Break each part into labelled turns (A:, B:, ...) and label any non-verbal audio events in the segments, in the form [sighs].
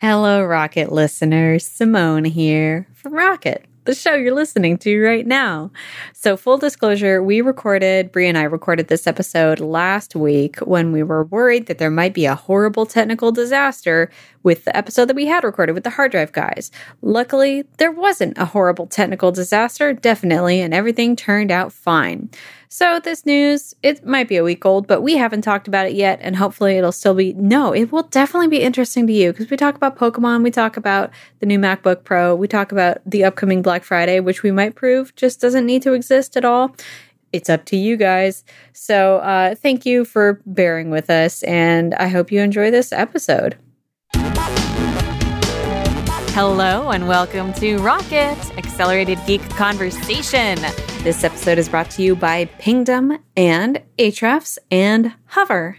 A: Hello, Rocket listeners. Simone here from Rocket, the show you're listening to right now. So, full disclosure, we recorded, Brie and I recorded this episode last week when we were worried that there might be a horrible technical disaster with the episode that we had recorded with the hard drive guys. Luckily, there wasn't a horrible technical disaster, definitely, and everything turned out fine. So, this news, it might be a week old, but we haven't talked about it yet, and hopefully it'll still be. No, it will definitely be interesting to you because we talk about Pokemon, we talk about the new MacBook Pro, we talk about the upcoming Black Friday, which we might prove just doesn't need to exist at all. It's up to you guys. So, uh, thank you for bearing with us, and I hope you enjoy this episode. Hello, and welcome to Rocket Accelerated Geek Conversation. This episode is brought to you by Pingdom and Ahrefs and Hover.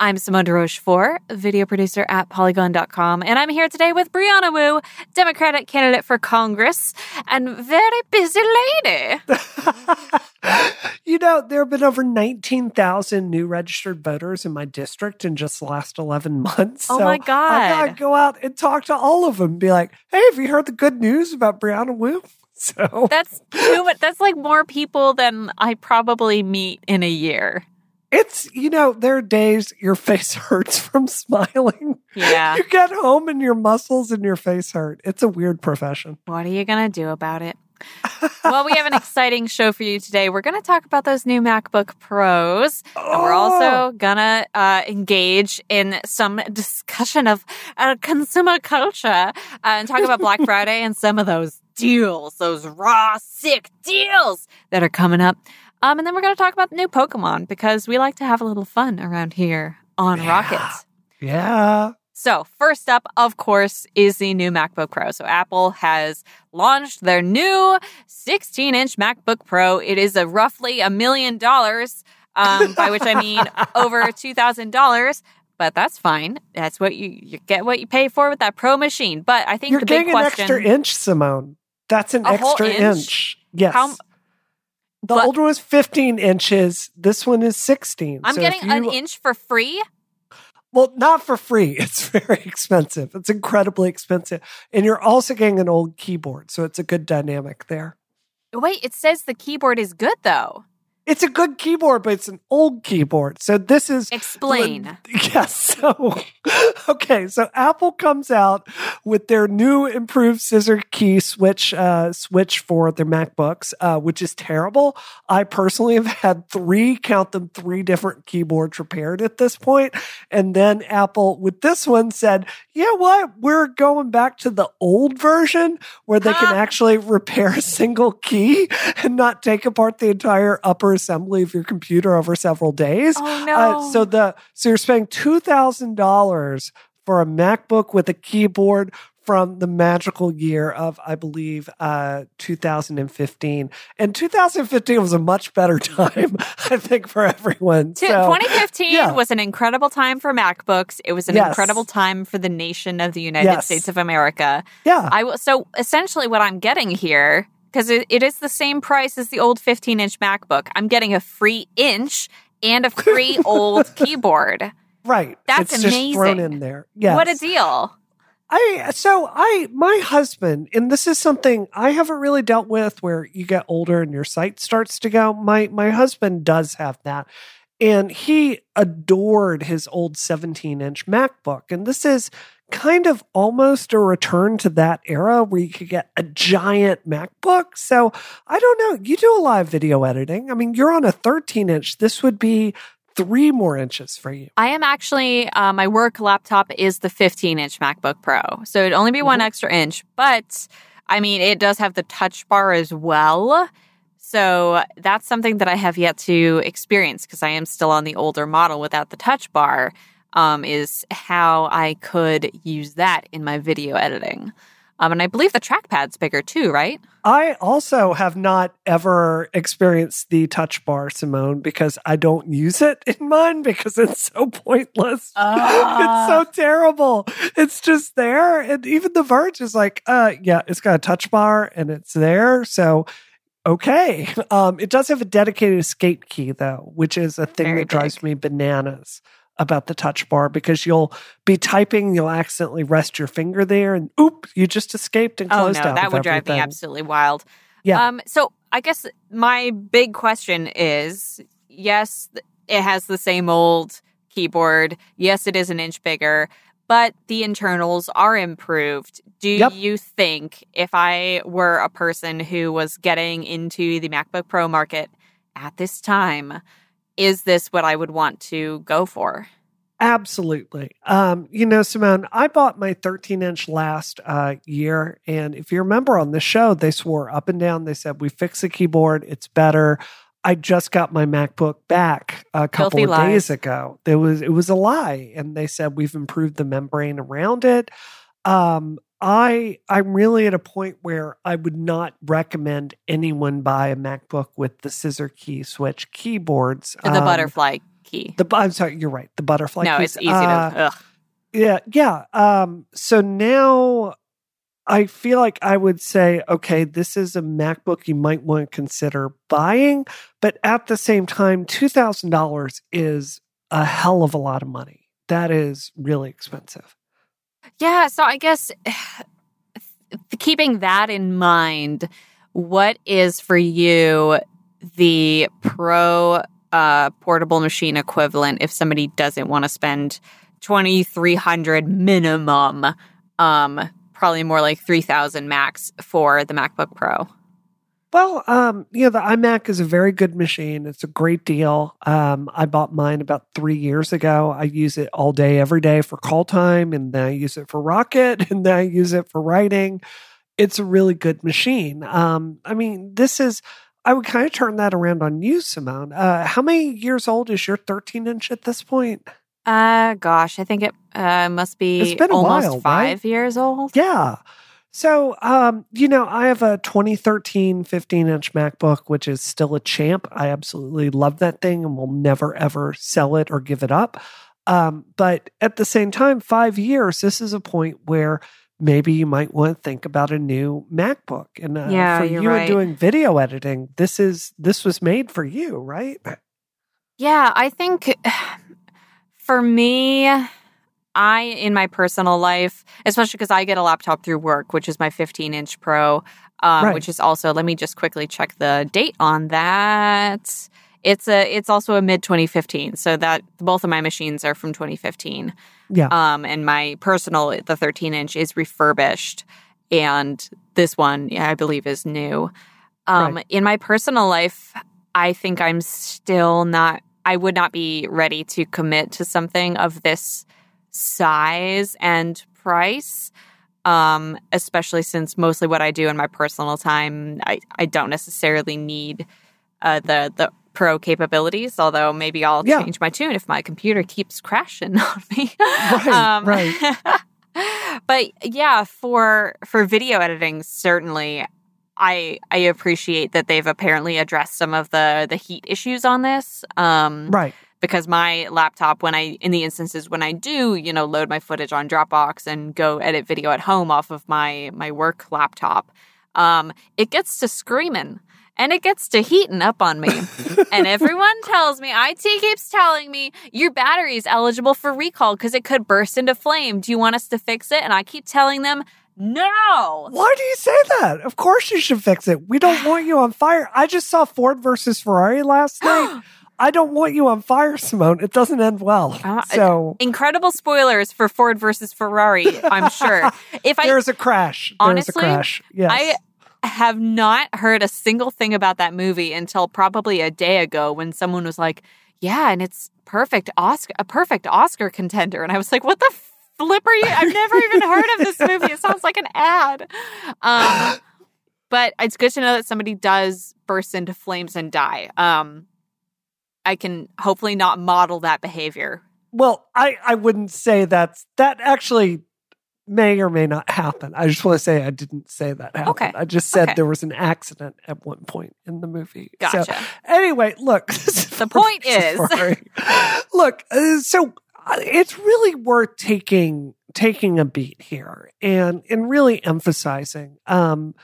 A: I'm Simone de Rochefort, video producer at Polygon.com, and I'm here today with Brianna Wu, Democratic candidate for Congress and very busy lady. [laughs]
B: you know, there have been over 19,000 new registered voters in my district in just the last 11 months.
A: Oh
B: so
A: my God.
B: I gotta go out and talk to all of them and be like, hey, have you heard the good news about Brianna Wu? [laughs] So
A: That's too much. That's like more people than I probably meet in a year.
B: It's, you know, there are days your face [laughs] hurts from smiling.
A: Yeah.
B: You get home and your muscles and your face hurt. It's a weird profession.
A: What are you going to do about it? well, we have an exciting show for you today. We're going to talk about those new MacBook Pros. And we're also going to uh, engage in some discussion of uh, consumer culture uh, and talk about Black [laughs] Friday and some of those deals, those raw, sick deals that are coming up. Um, and then we're going to talk about the new Pokemon because we like to have a little fun around here on
B: Yeah.
A: Rockets.
B: Yeah.
A: So, first up, of course, is the new MacBook Pro. So, Apple has launched their new 16 inch MacBook Pro. It is a roughly a million dollars, um, by which I mean [laughs] over $2,000. But that's fine. That's what you, you get what you pay for with that Pro machine. But I think
B: You're
A: the big
B: getting
A: question.
B: an extra inch, Simone. That's an extra
A: inch?
B: inch? Yes.
A: How-
B: the
A: but-
B: old one was 15 inches. This one is 16.
A: I'm
B: So
A: getting an inch for free.
B: Well, not for free. [laughs] It's very expensive. It's incredibly expensive. And you're also getting an old keyboard. So it's a good dynamic there.
A: Wait, it says the keyboard is good though.
B: It's a good keyboard, but it's an old keyboard. So this is
A: Explain. [laughs]
B: Yes. So, [laughs] okay. So Apple comes out with their new improved scissor key switch, uh, switch for their MacBooks, uh, which is terrible. I personally have had three, count them, three different keyboards repaired at this point. And then Apple with this one said, yeah, what? We're going back to the old version where they can
A: Ah.
B: actually repair a single key and not take apart the entire upper assembly of your computer over several days.
A: Oh no.
B: Uh, so the so you're spending two thousand dollars for a MacBook with a keyboard from the magical year of I believe uh 2015. And 2015 was a much better [laughs] time, I think, for everyone. So,
A: 2015
B: yeah.
A: was an incredible time for MacBooks. It was an
B: Yes.
A: incredible time for the nation of the United
B: Yes.
A: States of America.
B: yeah,
A: I so essentially, what I'm getting here, because it, it is the same price as the old 15 inch MacBook, I'm getting a free inch and a free [laughs] old keyboard.
B: right.
A: that's
B: it's just thrown
A: amazing.
B: in there. Yes.
A: What a deal!
B: I so I my husband and this is something I haven't really dealt with where you get older and your sight starts to go. My my husband does have that. And he adored his old 17 inch MacBook. And this is kind of almost a return to that era where you could get a giant MacBook. So I don't know. You do a lot of video editing. I mean, you're on a 13 inch. This would be three more inches for you.
A: I am actually, uh, my work laptop is the 15 inch MacBook Pro. So it'd only be one
B: Mhm.
A: extra inch, but I mean, it does have the touch bar as well. So that's something that I have yet to experience because I am still on the older model without the touch bar. Um, is how I could use that in my video editing. Um, and I believe the trackpad's bigger too, right?
B: I also have not ever experienced the touch bar, Simone, because I don't use it [laughs] in mine because it's so pointless.
A: Ah. [laughs]
B: it's so terrible. It's just there. And even the Verge is like, uh, yeah, it's got a touch bar and it's there. So, okay. [laughs] Um, it does have a dedicated escape key, though, which is a thing
A: Very
B: that drives me bananas. About the touch bar because you'll be typing, you'll accidentally rest your finger there, and oop, you just escaped and
A: Oh
B: closed
A: no,
B: out.
A: that would drive me absolutely wild.
B: Yeah.
A: Um. So I guess my big question is: yes, it has the same old keyboard. Yes, it is an inch bigger, but the internals are improved. Do
B: Yep.
A: you think if I were a person who was getting into the MacBook Pro market at this time, is this what I would want to go for?
B: Absolutely. Um, you know, Simone, I bought my 13 inch last uh, year. And if you remember on the show, they swore up and down. They said, We fixed the keyboard, it's better. I just got my MacBook back a couple
A: Filthy
B: of
A: lies.
B: days ago. There was it was a lie. And they said we've improved the membrane around it. Um, I I'm really at a point where I would not recommend anyone buy a MacBook with the scissor key switch keyboards.
A: And the
B: Um,
A: butterfly key.
B: The I'm sorry, you're right. The butterfly.
A: no,
B: keys.
A: it's easy
B: Uh,
A: to. Ugh.
B: yeah, yeah. Um, so now I feel like I would say, okay, this is a MacBook you might want to consider buying, but at the same time, two thousand dollars is a hell of a lot of money. That is really expensive.
A: Yeah, so I guess [sighs] keeping that in mind, what is for you the pro uh, portable machine equivalent if somebody doesn't want to spend twenty three hundred minimum, um, probably more like three thousand max for the MacBook Pro?
B: Well, um, you know, the iMac is a very good machine. It's a great deal. Um, I bought mine about three years ago. I use it all day, every day for call time, and then I use it for Rocket, [laughs] and then I use it for writing. It's a really good machine. Um, I mean, this is. I would kind of turn that around on you, Simone. Uh, how many years old is your 13 inch at this point?
A: Uh, gosh, I think it uh, must be
B: It's been a
A: almost
B: while, right?
A: five years old.
B: Yeah. So, um, you know, I have a 2013 15 inch MacBook, which is still a champ. I absolutely love that thing and will never, ever sell it or give it up. Um, but at the same time, five years, this is a point where maybe you might want to think about a new MacBook. And uh,
A: Yeah,
B: for
A: you're right.
B: doing video editing, this is this was made for you, right?
A: Yeah, I think [sighs] for me, I, in my personal life, especially because I get a laptop through work, which is my 15 inch Pro, um,
B: Right.
A: which is also, let me just quickly check the date on that. It's a, it's also a mid 2015. So that both of my machines are from 2015.
B: Yeah.
A: Um, and my personal, the 13 inch is refurbished. And this one, yeah, I believe, is new. Um,
B: Right.
A: In my personal life, I think I'm still not, I would not be ready to commit to something of this size and price. Um, especially since mostly what I do in my personal time, I, I don't necessarily need uh, the the pro capabilities. Although maybe I'll
B: Yeah.
A: change my tune if my computer keeps crashing [laughs] on me.
B: Right, right. [laughs]
A: but yeah, for for video editing, certainly, I I appreciate that they've apparently addressed some of the the heat issues on this. Um,
B: Right.
A: Because my laptop when i in the instances when i do you know load my footage on dropbox and go edit video at home off of my my work laptop um it gets to screaming and it gets to heating up on me [laughs] and everyone tells me it keeps telling me your battery is eligible for recall because it could burst into flame do you want us to fix it and i keep telling them no
B: Why do you say that? Of course you should fix it. We don't [sighs] want you on fire. I just saw Ford versus Ferrari last [gasps] night. I don't want you on fire, Simone. It doesn't end well.
A: Uh,
B: so
A: incredible spoilers for ford versus ferrari i'm sure [laughs] if i
B: there's a crash.
A: Honestly,
B: there's a crash. Yes.
A: I have not heard a single thing about that movie until probably a day ago when someone was like, "Yeah, and it's perfect Oscar, a perfect Oscar contender," and I was like, "What the flip are you? I've never even heard of this movie. It sounds like an ad." Um, but it's good to know that somebody does burst into flames and die. Um, I can hopefully not model that behavior.
B: well, I, I wouldn't say that's that actually may or may not happen. I just want to say I didn't say that happened.
A: Okay.
B: I just said
A: Okay.
B: there was an accident at one point in the movie. So,
A: Gotcha.
B: Anyway, look. [laughs]
A: The point [laughs] is-
B: look. Uh, so uh, it's really worth taking taking a beat here and and really emphasizing. Um,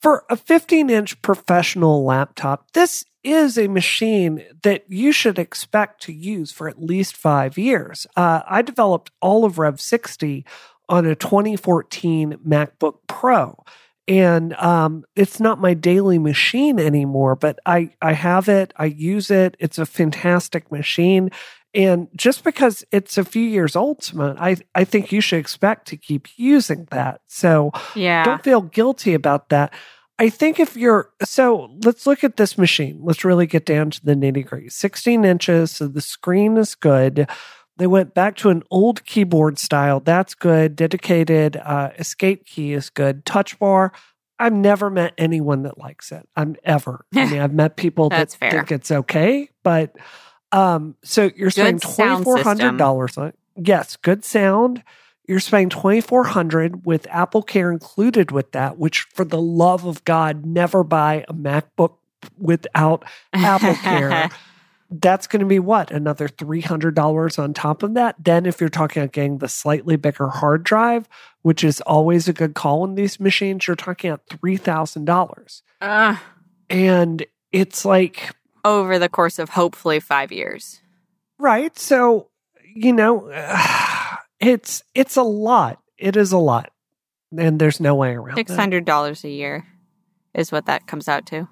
B: for a 15 inch professional laptop, this is a machine that you should expect to use for at least five years. Uh, I developed all of Rev 60 on a 2014 MacBook Pro. And um, it's not my daily machine anymore, but I, I have it, I use it. It's a fantastic machine. And just because it's a few years old, Simone, I, I think you should expect to keep using that. So
A: yeah.
B: don't feel guilty about that. I think if you're so, let's look at this machine. Let's really get down to the nitty gritty. 16 inches, so the screen is good. They went back to an old keyboard style. That's good. Dedicated uh, escape key is good. Touch bar. I've never met anyone that likes it. I'm ever. I mean, I've met people [laughs] that
A: fair.
B: think it's okay, but um, so you're spending
A: Good
B: twenty
A: sound
B: four hundred dollars on it. Yes, good sound. You're spending twenty four hundred with Apple Care included with that. Which, for the love of God, never buy a MacBook without [laughs] Apple Care that's going to be what another $300 on top of that then if you're talking about getting the slightly bigger hard drive which is always a good call in these machines you're talking about $3000
A: Ugh.
B: and it's like
A: over the course of hopefully five years.
B: right so you know it's it's a lot it is a lot and there's no way around
A: Six
B: it.
A: hundred dollars a year is what that comes out to,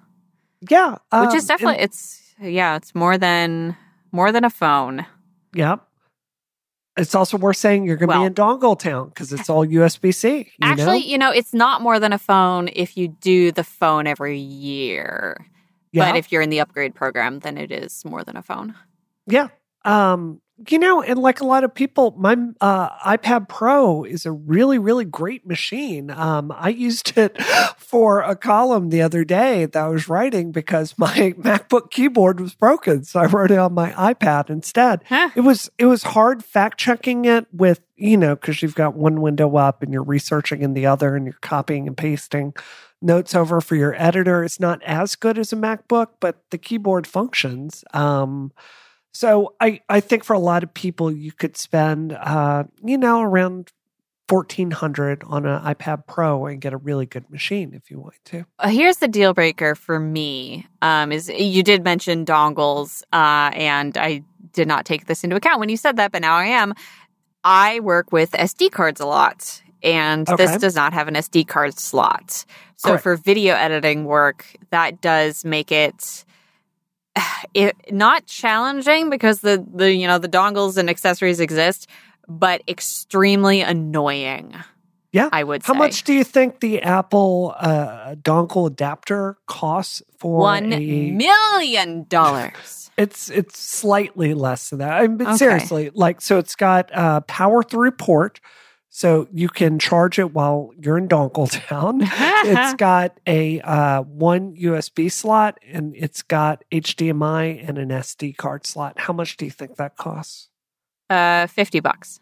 B: yeah
A: which
B: um,
A: is definitely
B: and-
A: it's yeah, it's more than more than a phone.
B: Yep. it's also worth saying you're going to
A: Well-
B: be in dongle town because it's all usb-c
A: Actually,
B: know?
A: you know, it's not more than a phone if you do the phone every year.
B: yeah.
A: But if you're in the upgrade program, then it is more than a phone.
B: Yeah. Um, you know, and like a lot of people, my uh, iPad Pro is a really, really great machine. Um, I used it [laughs] for a column the other day that I was writing because [laughs] my MacBook keyboard was broken, so I wrote it on my iPad instead.
A: Huh.
B: It was it was hard fact checking it with you know because you've got one window up and you're researching in the other and you're copying and pasting notes over for your editor. It's not as good as a MacBook, but the keyboard functions. Um, so I, I think for a lot of people, you could spend, uh, you know, around fourteen hundred on an iPad Pro and get a really good machine if you want to.
A: Uh, Here's the deal breaker for me. Um, is you did mention dongles, uh, and I did not take this into account when you said that, but now I am. I work with SD cards a lot, and
B: Okay.
A: this does not have an SD card slot. So
B: Correct.
A: for video editing work, that does make it. [sighs] It not challenging because the the you know the dongles and accessories exist, but extremely annoying.
B: Yeah.
A: I would say
B: How
A: say
B: much do you think the Apple uh, dongle adapter costs for
A: one
B: a?
A: million dollars.
B: It's it's slightly less than that. I mean,
A: Okay.
B: seriously, like so, it's got a power through port, so you can charge it while you're in Dongle Town. [laughs] it's got a uh, one USB slot and it's got HDMI and an SD card slot. How much do you think that costs?
A: Uh, fifty bucks.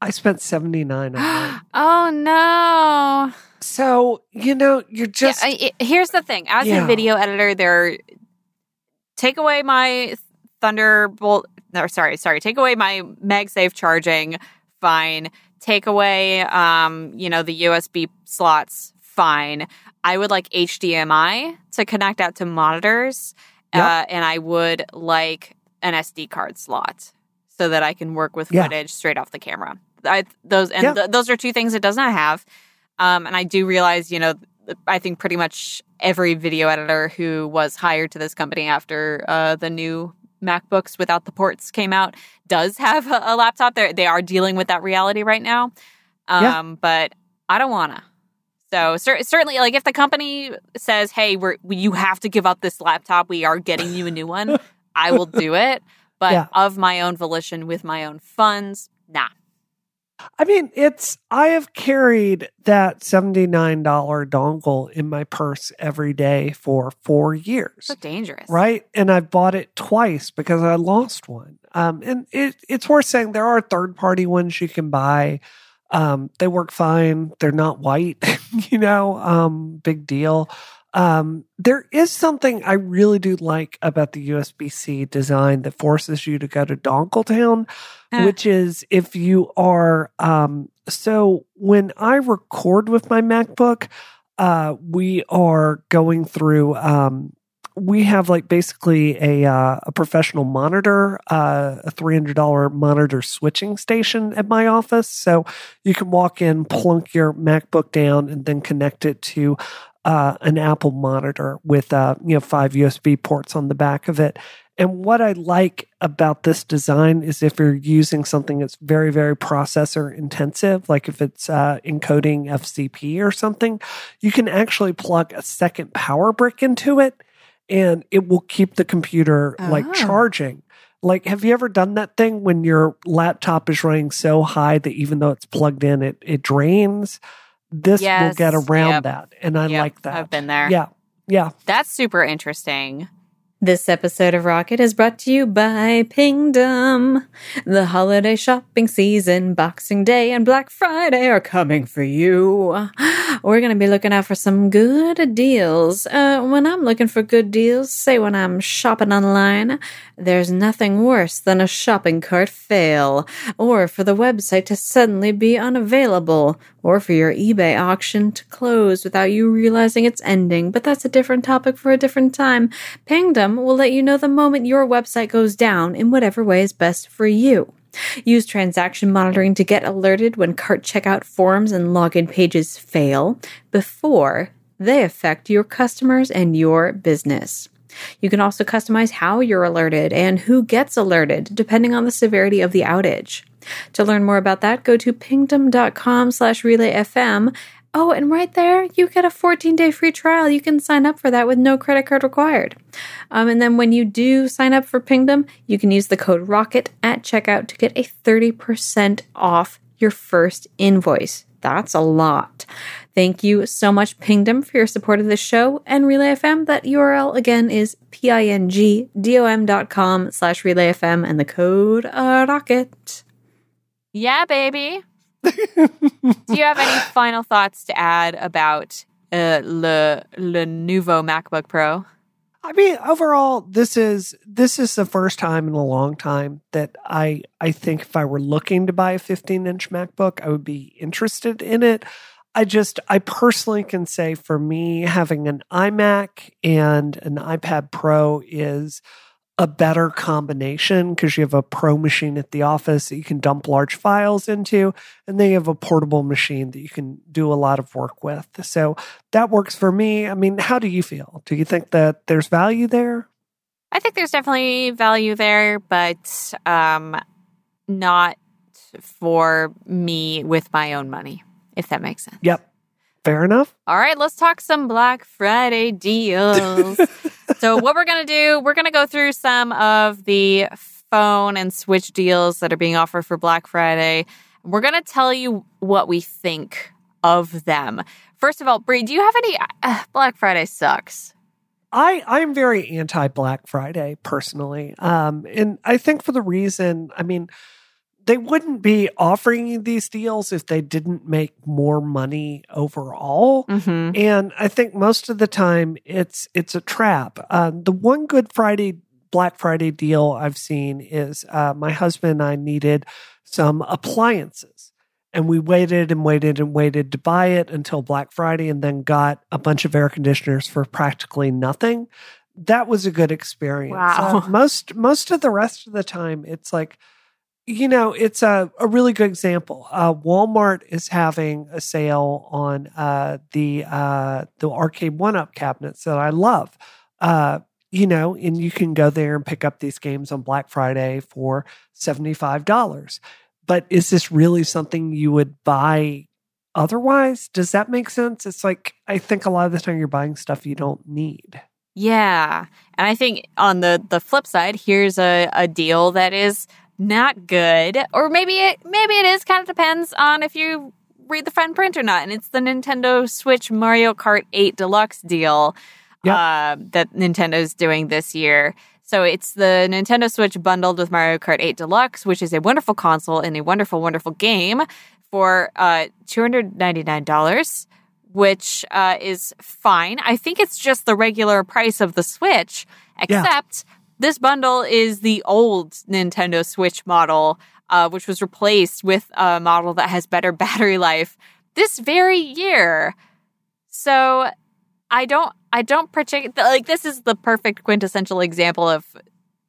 B: I spent seventy nine on [gasps]
A: oh no!
B: So you know, you're just
A: yeah, I- I- here's the thing: as
B: Yeah.
A: a video editor, there, take away my Thunderbolt. No, sorry, sorry. Take away my MagSafe charging. Fine. Take away, um, you know, the USB slots. Fine. I would like HDMI to connect out to monitors,
B: Yeah.
A: uh, and I would like an SD card slot so that I can work with
B: Yeah.
A: footage straight off the camera. I, those and
B: Yeah.
A: th- those are two things it does not have. Um, and I do realize, you know, I think pretty much every video editor who was hired to this company after uh, the new MacBooks without the ports came out does have a, a laptop. They they are dealing with that reality right now. Um,
B: Yeah.
A: But I don't wanna. So cer- certainly, like if the company says, "Hey, we're we, you have to give up this laptop. We are getting you a new one," [laughs] I will do it. But
B: Yeah.
A: of my own volition, with my own funds, nah.
B: I mean, it's I have carried that $79 dongle in my purse every day for 4 years.
A: So dangerous,
B: Right? And I've bought it twice because I lost one. Um and it it's worth saying there are third-party ones you can buy. Um they work fine. They're not white, [laughs] you know, um big deal. Um, there is something I really do like about the USB C design that forces you to go to Dongle Town
A: Huh.
B: which is if you are um so when I record with my MacBook, uh we are going through um we have like basically a uh, a professional monitor, uh, a three hundred dollar monitor switching station at my office. So you can walk in, plunk your MacBook down, and then connect it to uh, an Apple monitor with uh, you know five USB ports on the back of it. And what I like about this design is if you're using something that's very, very processor intensive, like if it's uh, encoding FCP or something, you can actually plug a second power brick into it and it will keep the computer oh. like charging. Like, have you ever done that thing when your laptop is running so high that even though it's plugged in, it, it drains? This yes. will get around yep. that. And I yep. like that.
A: I've been there.
B: Yeah. Yeah.
A: That's super interesting.
C: This episode of Rocket is brought to you by Pingdom. The holiday shopping season, Boxing Day, and Black Friday are coming for you. We're going to be looking out for some good deals. Uh, when I'm looking for good deals, say when I'm shopping online, there's nothing worse than a shopping cart fail, or for the website to suddenly be unavailable, or for your eBay auction to close without you realizing it's ending. But that's a different topic for a different time. Pingdom will let you know the moment your website goes down in whatever way is best for you. Use transaction monitoring to get alerted when cart checkout forms and login pages fail before they affect your customers and your business. You can also customize how you're alerted and who gets alerted, depending on the severity of the outage. To learn more about that, go to pingdom.com slash relayfm. Oh, and right there, you get a 14 day free trial. You can sign up for that with no credit card required. Um, and then when you do sign up for Pingdom, you can use the code ROCKET at checkout to get a 30% off your first invoice. That's a lot. Thank you so much, Pingdom, for your support of this show and Relay FM. That URL again is p-i-n-g-d-o-m dot com slash Relay FM and the code uh, ROCKET.
A: Yeah, baby. Do you have any final thoughts to add about uh, Le Le Nouveau MacBook Pro?
B: I mean, overall, this is this is the first time in a long time that I I think if I were looking to buy a 15 inch MacBook, I would be interested in it. I just, I personally can say for me, having an iMac and an iPad Pro is a better combination because you have a pro machine at the office that you can dump large files into, and then you have a portable machine that you can do a lot of work with. So that works for me. I mean, how do you feel? Do you think that there's value there?
A: I think there's definitely value there, but um, not for me with my own money if that makes sense.
B: Yep. Fair enough.
A: All right, let's talk some Black Friday deals. [laughs] so, what we're going to do, we're going to go through some of the phone and Switch deals that are being offered for Black Friday. We're going to tell you what we think of them. First of all, Brie, do you have any uh, Black Friday sucks?
B: I I'm very anti Black Friday personally, um, and I think for the reason, I mean, they wouldn't be offering these deals if they didn't make more money overall. Mm-hmm. And I think most of the time it's it's a trap. Uh, the one Good Friday Black Friday deal I've seen is uh, my husband and I needed some appliances. And we waited and waited and waited to buy it until Black Friday and then got a bunch of air conditioners for practically nothing. That was a good experience.
A: Wow.
B: Uh, most most of the rest of the time it's like you know, it's a, a really good example. Uh, Walmart is having a sale on uh, the uh, the arcade one up cabinets that I love. Uh, you know, and you can go there and pick up these games on Black Friday for seventy five dollars. But is this really something you would buy otherwise? Does that make sense? It's like I think a lot of the time you're buying stuff you don't need.
A: Yeah, and I think on the the flip side, here's a, a deal that is not good, or maybe it maybe it is. Kind of depends on if you read the fine print or not. And it's the Nintendo Switch Mario Kart 8 Deluxe deal yep. uh, that Nintendo's doing this year. So it's the Nintendo Switch bundled with Mario Kart 8 Deluxe, which is a wonderful console and a wonderful, wonderful game for uh, $299, which uh, is fine. I think it's just the regular price of the Switch, except yeah. This bundle is the old Nintendo Switch model, uh, which was replaced with a model that has better [laughs] battery life this very year. So I don't I don't particularly like this is the perfect quintessential example of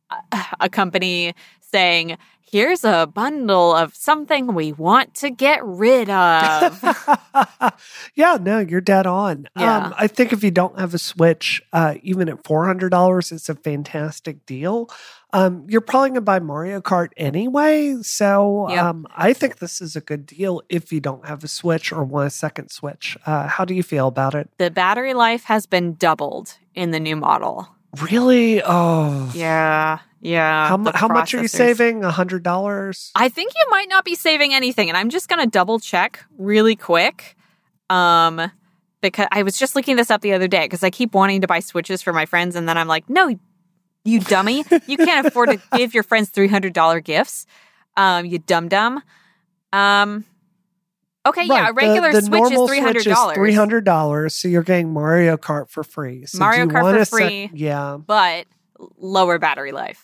A: a, a company saying here's a bundle of something we want to get rid of. [laughs]
B: yeah, no, you're dead on.
A: Yeah.
B: Um, I think if you don't have a Switch, uh, even at four hundred dollars, it's a fantastic deal. Um, you're probably gonna buy Mario Kart anyway, so
A: Yep.
B: um, I think this is a good deal if you don't have a Switch or want a second Switch. Uh, how do you feel about it?
A: the battery life has been doubled in the new model.
B: Really? Oh,
A: Yeah. Yeah.
B: How, how much are you saving? A hundred dollars?
A: I think you might not be saving anything, and I'm just going to double check really quick. Um, because I was just looking this up the other day because I keep wanting to buy switches for my friends, and then I'm like, no, you dummy, you can't afford to [laughs] give your friends three hundred dollar gifts. Um, you dum dum. Um, okay, yeah, a
B: Right, the-
A: regular
B: the,
A: switch
B: normal
A: is three hundred dollars.
B: Three hundred dollars, so you're getting Mario Kart for free. So
A: Mario Kart for
B: a sec-
A: free.
B: yeah,
A: but lower battery life.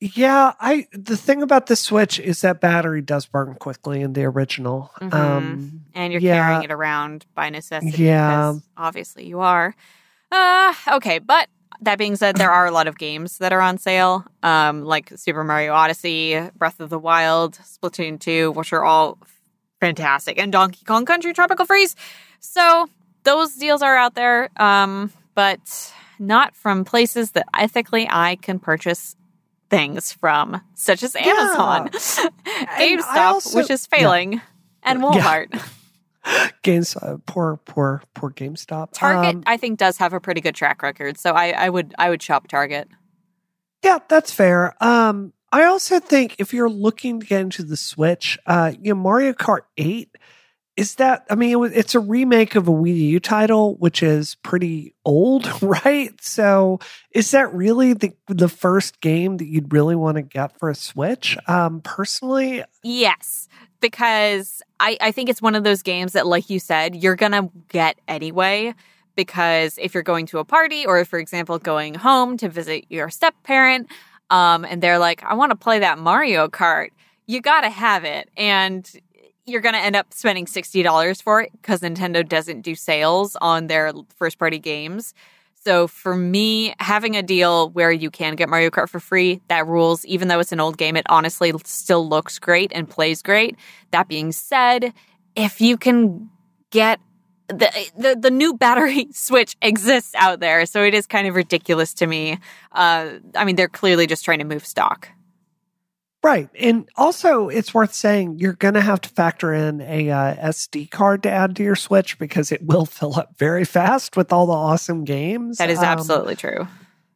B: yeah. I the thing about the Switch is that battery does burn quickly in the original.
A: Mhm.
B: Um,
A: and you're
B: Yeah.
A: carrying it around by necessity.
B: Yeah.
A: obviously you are. Uh, okay, but that being said, there are a lot of games that are on sale, um, like Super Mario Odyssey, Breath of the Wild, Splatoon 2, which are all fantastic, and Donkey Kong Country Tropical Freeze. So those deals are out there, um, but not from places that ethically I can purchase things from, such as Amazon, [laughs]
B: I
A: GameStop,
B: also-
A: which is failing, and
B: Yeah.
A: Walmart. [laughs]
B: games, uh, poor, poor, poor GameStop.
A: Target,
B: Um,
A: I think, does have a pretty good track record, so I, I would I would shop Target.
B: Yeah, that's fair. Um, I also think if you're looking to get into the Switch, uh, you know, Mario Kart 8 is that I mean it it's a remake of a Wii U title which is pretty old, [laughs] right? So is that really the the first game that you'd really want to get for a Switch? Um, personally,
A: Yes, because I, I think it's one of those games that, like you said, you're gonna get anyway. Because if you're going to a party, or for example, going home to visit your step parent, um, and they're like, "I want to play that Mario Kart," you gotta have it, and you're gonna end up spending sixty dollars for it because Nintendo doesn't do sales on their first party games. So for me, having a deal where you can get Mario Kart for free, that rules. Even though it's an old game, it honestly still looks great and plays great. That being said, if you can get the the, the new battery [laughs] switch exists out there, so it is kind of ridiculous to me. Uh, I mean, they're clearly just trying to move stock.
B: right? And also, it's worth saying you're going to have to factor in a uh, SD card to add to your Switch because it will [laughs] fill up very fast with all the awesome games.
A: That is
B: Um,
A: absolutely true.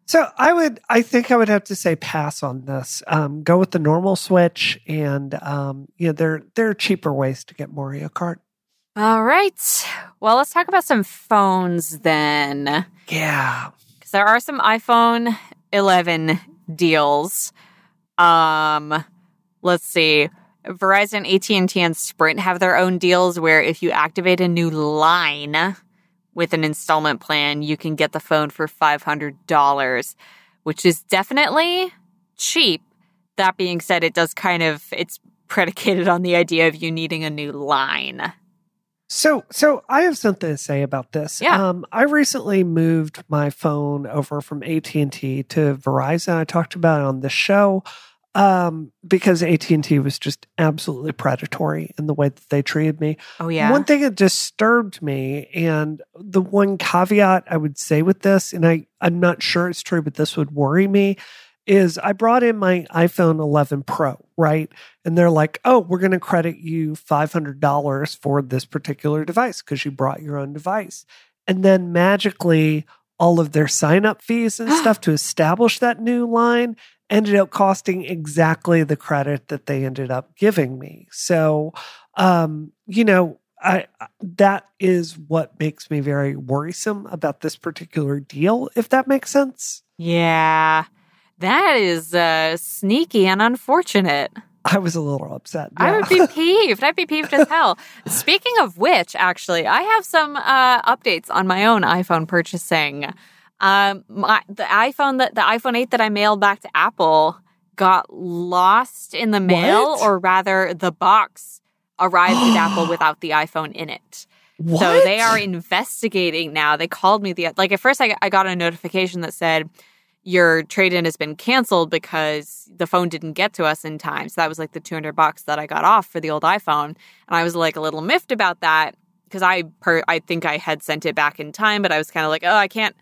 B: So I would, I think I would have to say pass on this. Um, go with the normal Switch, and um, you know there there are cheaper ways to get Mario Kart.
A: All right. Well, let's talk about some phones then.
B: Yeah,
A: because there are some iPhone 11 deals. Um, let's see. Verizon, AT&T, and Sprint have their own deals where if you activate a new line with an installment plan, you can get the phone for $500, which is definitely cheap. That being said, it does kind of it's predicated on the idea of you needing a new line.
B: So, so I have something to say about this.
A: Yeah.
B: Um, I recently moved my phone over from AT and T to Verizon. I talked about it on the show um, because AT and T was just absolutely predatory in the way that they treated me.
A: Oh yeah.
B: One thing that disturbed me, and the one caveat I would say with this, and I, I'm not sure it's true, but this would worry me, is I brought in my iPhone 11 Pro, right? And they're like, oh, we're going to credit you $500 for this particular device because you brought your own device. And then magically, all of their sign up fees and [gasps] stuff to establish that new line ended up costing exactly the credit that they ended up giving me. So, um, you know, I that is what makes me very worrisome about this particular deal, if that makes sense.
A: Yeah. That is uh, sneaky and unfortunate.
B: I was a little upset.
A: I would be [laughs] peeved. I'd be peeved as hell. Speaking of which, actually, I have some uh, updates on my own iPhone purchasing. Um, my, the iPhone that the iPhone 8 that I mailed back to Apple got lost in the mail,
B: What?
A: or rather, the box arrived at [gasps] Apple without the iPhone in it.
B: What?
A: So they are investigating now. They called me the like at first I, I got a notification that said your trade in has been canceled because the phone didn't get to us in time. So that was like the 200 bucks that I got off for the old iPhone. And I was like a little miffed about that because I per I think I had sent it back in time, but I was kind of like, "Oh, I can't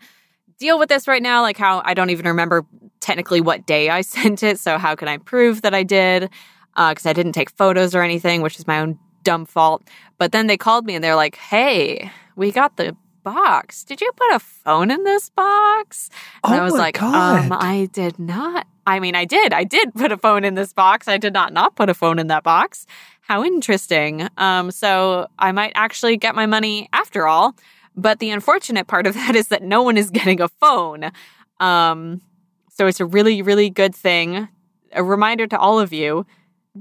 A: deal with this right now." Like how I don't even remember technically what day I [laughs] sent it, so how can I prove that I did? Because uh, I didn't take photos or anything, which is my own dumb fault. But then they called me and they're like, "Hey, we got the box. Did you put a phone in this box?" And
B: Oh
A: I was
B: my
A: like,
B: God.
A: "Um, I did not. I mean, I did. I did put a phone in this box. I did not not put a phone in that box. How interesting. Um, so I might actually get my money after all. But the unfortunate part of [laughs] that is that no one is getting a phone. Um, so it's a really, really good thing. A reminder to all of you: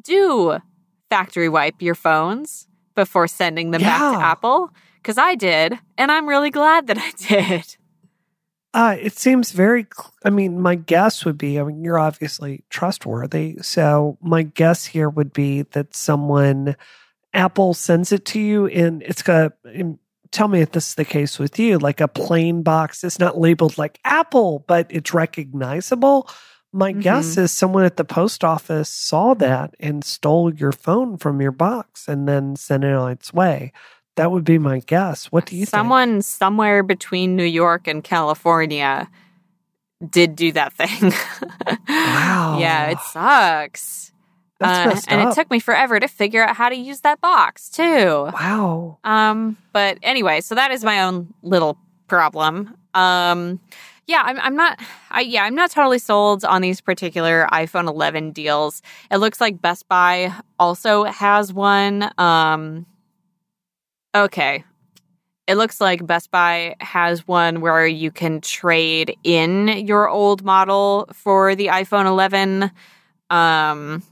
A: do factory wipe your phones before sending them back to Apple. Because I did, and I'm really glad that I [laughs] did.
B: Uh, it seems very. cl- I mean, my guess would be. I mean, you're obviously trustworthy, so my guess here would be that someone, Apple sends it to you, and it's got. and Tell me if this is the case with you. Like a plain box, it's not labeled like Apple, but it's recognizable. My guess is someone at the post office saw that and stole your phone from your box and then sent it on its way. That would be my guess. What do you think?
A: Someone somewhere between New York and California did do that thing. [laughs]
B: Wow.
A: yeah, it sucks. Uh, and
B: up.
A: it took me forever to figure out how to use that box too.
B: Wow.
A: Um, but anyway, so that is my own little problem. Um, yeah, I'm, I'm not. I yeah, I'm not totally sold on these particular iPhone 11 deals. It looks like Best Buy also has one. Um, okay, it looks like Best Buy has one where you can trade in your old model for the iPhone 11. Um,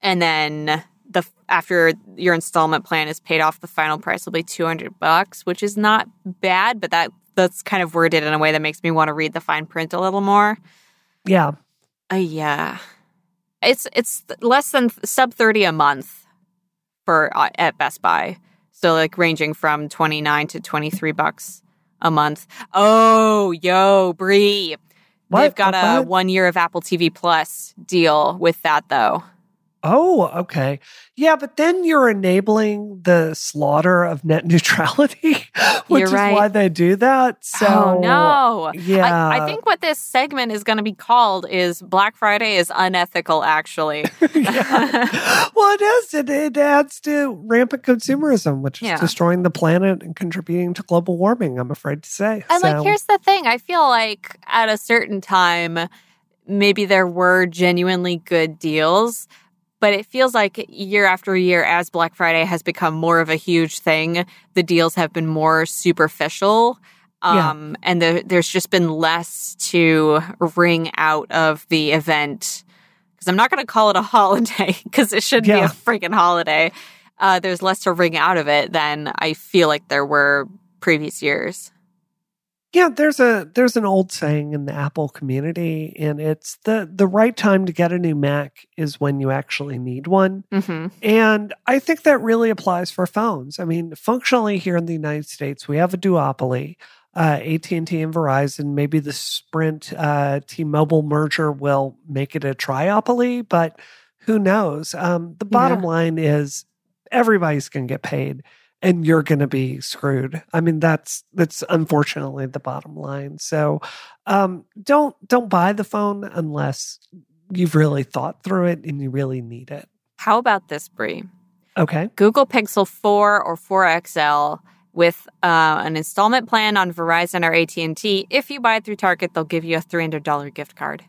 A: and then the after your installment plan is paid off, the final price will be 200 bucks, which is not bad, but that that's kind of worded in a way that makes me want to read the fine print a little more.
B: Yeah.
A: Uh, yeah. It's it's less than sub 30 a month for uh, at Best Buy. So like ranging from 29 to 23 bucks a month. Oh, yo, Brie.
B: What?
A: They've got a
B: What?
A: one year of Apple TV Plus deal with that though.
B: Oh, okay. Yeah, but then you're enabling the slaughter of net [laughs] neutrality, which is
A: right.
B: why they do that. Oh, so
A: oh no.
B: Yeah.
A: I, I think what this segment is going to be called is Black Friday is unethical, actually. [laughs] [laughs]
B: Well, it is. It, it adds to rampant consumerism, which is
A: Yeah.
B: destroying the planet and contributing to global warming, I'm afraid to say.
A: And
B: So-
A: like, here's the thing I feel like at a certain time, maybe there were genuinely good deals. But it feels like year after year, as Black Friday has become more of a huge thing, the deals have been more superficial.
B: Yeah.
A: Um, and the, there's just been less to wring out of the event. Because I'm not going to call it a [laughs] holiday because it should be a freaking holiday. Uh, there's less to wring out of it than I feel like there were previous years.
B: Yeah, there's a there's an old saying in the Apple community, and it's the the right time to get a new Mac is when you actually need one.
A: Mm-hmm.
B: And I think that really applies for phones. I mean, functionally here in the United States, we have a duopoly. Uh, AT&T and Verizon, maybe the Sprint uh, T-Mobile merger will make it a triopoly, but who knows? Um, the bottom line is everybody's going to get paid, and you're going to be screwed. I mean, that's that's unfortunately the bottom line. So, um, don't don't buy the phone unless you've really thought through it and you really need it.
A: How about this, Brie?
B: Okay.
A: Google Pixel 4 or 4XL with uh, an installment plan on Verizon or AT&T. If you buy it through Target, they'll give you a $300 gift card.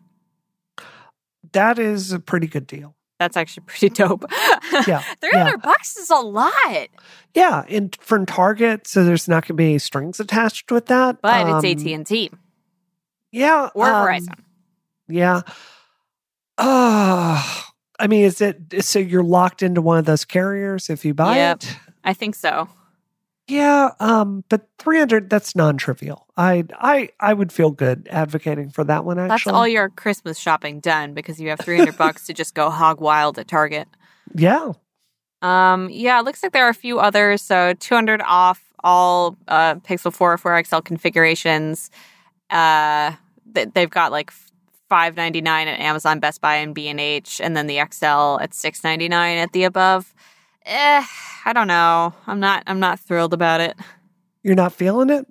B: That is a pretty good deal.
A: That's actually pretty [laughs] dope.
B: Yeah,
A: 300 bucks is a lot,
B: Yeah, and from Target, so there's not going to be any strings attached with that.
A: but
B: Um,
A: it's AT&T
B: Yeah,
A: or
B: um,
A: Verizon.
B: Yeah. Oh, I mean, is it so you're locked into one of those carriers if you buy
A: Yep.
B: it?
A: I think so.
B: Yeah, um, but 300 that's non-trivial. I I I would feel good advocating for that one actually.
A: That's all your Christmas shopping done because you have 300 bucks to just go hog wild at Target.
B: yeah.
D: Um, yeah, it looks like there are a few others. So 200 off all uh, Pixel 4 or 4 XL configurations. Uh, th- they've got like 5.99 at Amazon, Best Buy, and B&H, and then the XL at 6.99 at the above. Eh, I don't know. I'm not. I'm not thrilled about it.
B: You're not feeling it?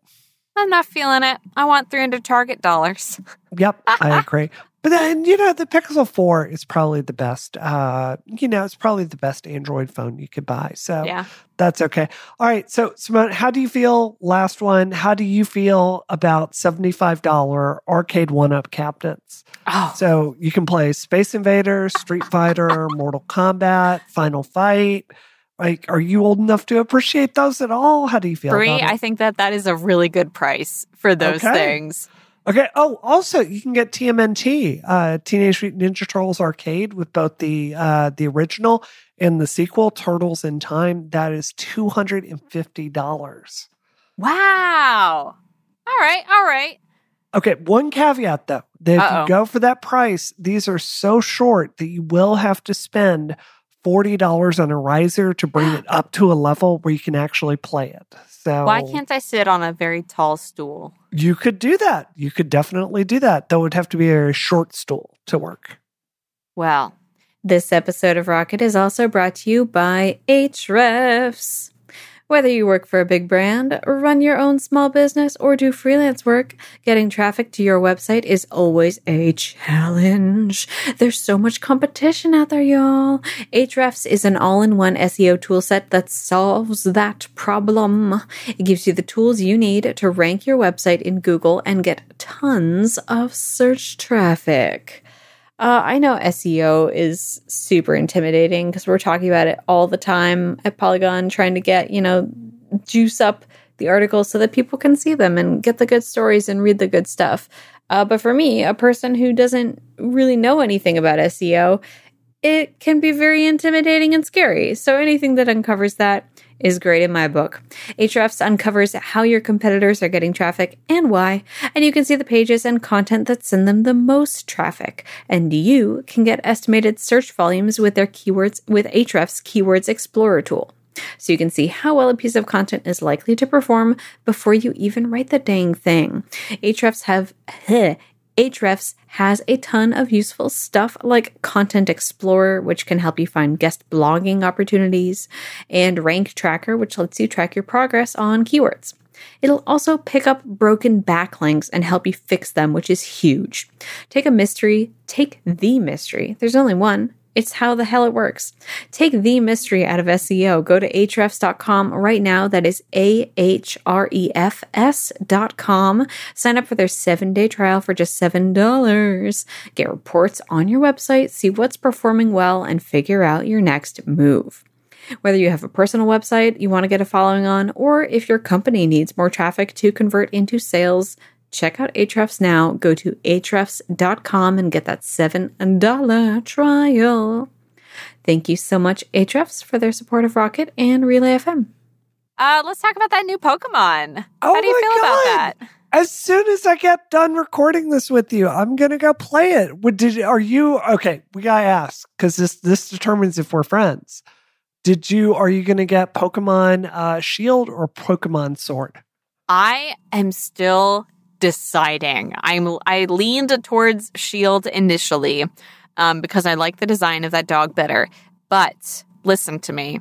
D: I'm not feeling it. I want 300 Target dollars.
B: Yep, I [laughs] agree. But then, you know, the Pixel 4 is probably the best. Uh, you know, it's probably the best Android phone you could buy. So
D: Yeah.
B: that's okay. All right. So, Simone, how do you feel? Last one. How do you feel about $75 arcade one up captains?
D: Oh,
B: So you can play Space Invaders, Street Fighter, Mortal Kombat, Final Fight. Like, are you old enough to appreciate those at all? How do you feel? It?
D: I think that that is a really good price for those
B: Okay.
D: things.
B: Okay. Oh, also, you can get TMNT, uh, Teenage Mutant Ninja Turtles arcade with both the uh, the original and the sequel, Turtles in Time. That is two hundred and fifty dollars.
D: Wow. All right. All right.
B: Okay. One caveat though: that if
D: Uh-oh.
B: you go for that price, these are so short that you will have to spend forty dollars on a riser to bring it up to a level where you can actually play it. So
D: Why can't I sit on a very tall stool?
B: You could do that? You could definitely do that. It would have to be a short stool to work.
D: Well,
A: This episode of Rocket is also brought to you by Ahrefs. Whether you work for a big brand, run your own small business, or do freelance work, getting traffic to your website is always a challenge. There's so much competition out there, y'all. Ahrefs is an all-in-one SEO toolset that solves that problem. It gives you the tools you need to rank your website in Google and get tons of search traffic. Uh, I know SEO is super intimidating because we're talking about it all the time at Polygon, trying to get, you know, juice up the articles so that people can see them and get the good stories and read the good stuff. Uh, but for me, a person who doesn't really know anything about SEO, it can be very intimidating and scary. So anything that uncovers that is great in my book. Ahrefs uncovers how your competitors are getting traffic and why, and you can see the pages and content that send them the most traffic. And you can get estimated search volumes with their keywords with Ahrefs Keywords Explorer tool. So you can see how well a piece of content is likely to perform before you even write the dang thing. Ahrefs have [laughs] Ahrefs has a ton of useful stuff like Content Explorer, which can help you find guest blogging opportunities, and Rank Tracker, which lets you track your progress on keywords. It'll also pick up broken backlinks and help you fix them, which is huge. Take a mystery, take the mystery. There's only one. It's how the hell it works. Take the mystery out of SEO. Go to ahrefs.com right now. That is A H R E F S.com. Sign up for their seven day trial for just $7. Get reports on your website, see what's performing well, and figure out your next move. Whether you have a personal website you want to get a following on, or if your company needs more traffic to convert into sales, check out Ahrefs now. Go to ahrefs.com and get that $7 trial. Thank you so much, Ahrefs, for their support of Rocket and Relay FM.
D: uh, let's talk about that new Pokemon.
B: Oh
D: How do you
B: my
D: feel about
B: God.
D: that?
B: As soon as I get done recording this with you, I'm gonna go play it. Would- Did are you okay? We gotta ask because this this determines if we're friends. Did you are you gonna get Pokemon uh, Shield or Pokemon Sword?
D: I am still deciding. I'm I leaned towards Shield initially um, because I like the design of that dog better. But listen to me.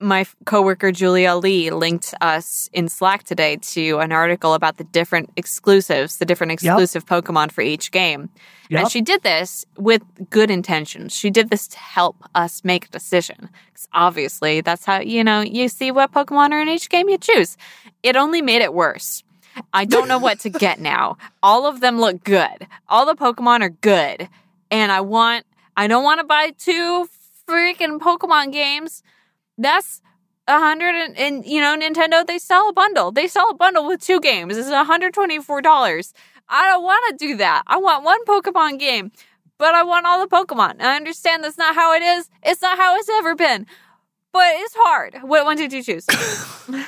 D: My coworker Julia Lee linked us in Slack today to an article about the different exclusives, the different exclusive Pokemon for each game.
B: Yep.
D: And she did this with good intentions. She did this to help us make a decision. Because obviously, that's how, you know, you see what Pokemon are in each game you choose. It only made it worse. I don't know what to get now. All of them look good. All the Pokemon are good. And I want, I don't want to buy two freaking Pokemon games. That's a hundred and, and you know Nintendo they sell a bundle. They sell a bundle with two games. It's one hundred twenty four dollars. I don't want to do that. I want one Pokemon game, but I want all the Pokemon. I understand that's not how it is. It's not how it's ever been. But it's hard. What one did you choose? [laughs]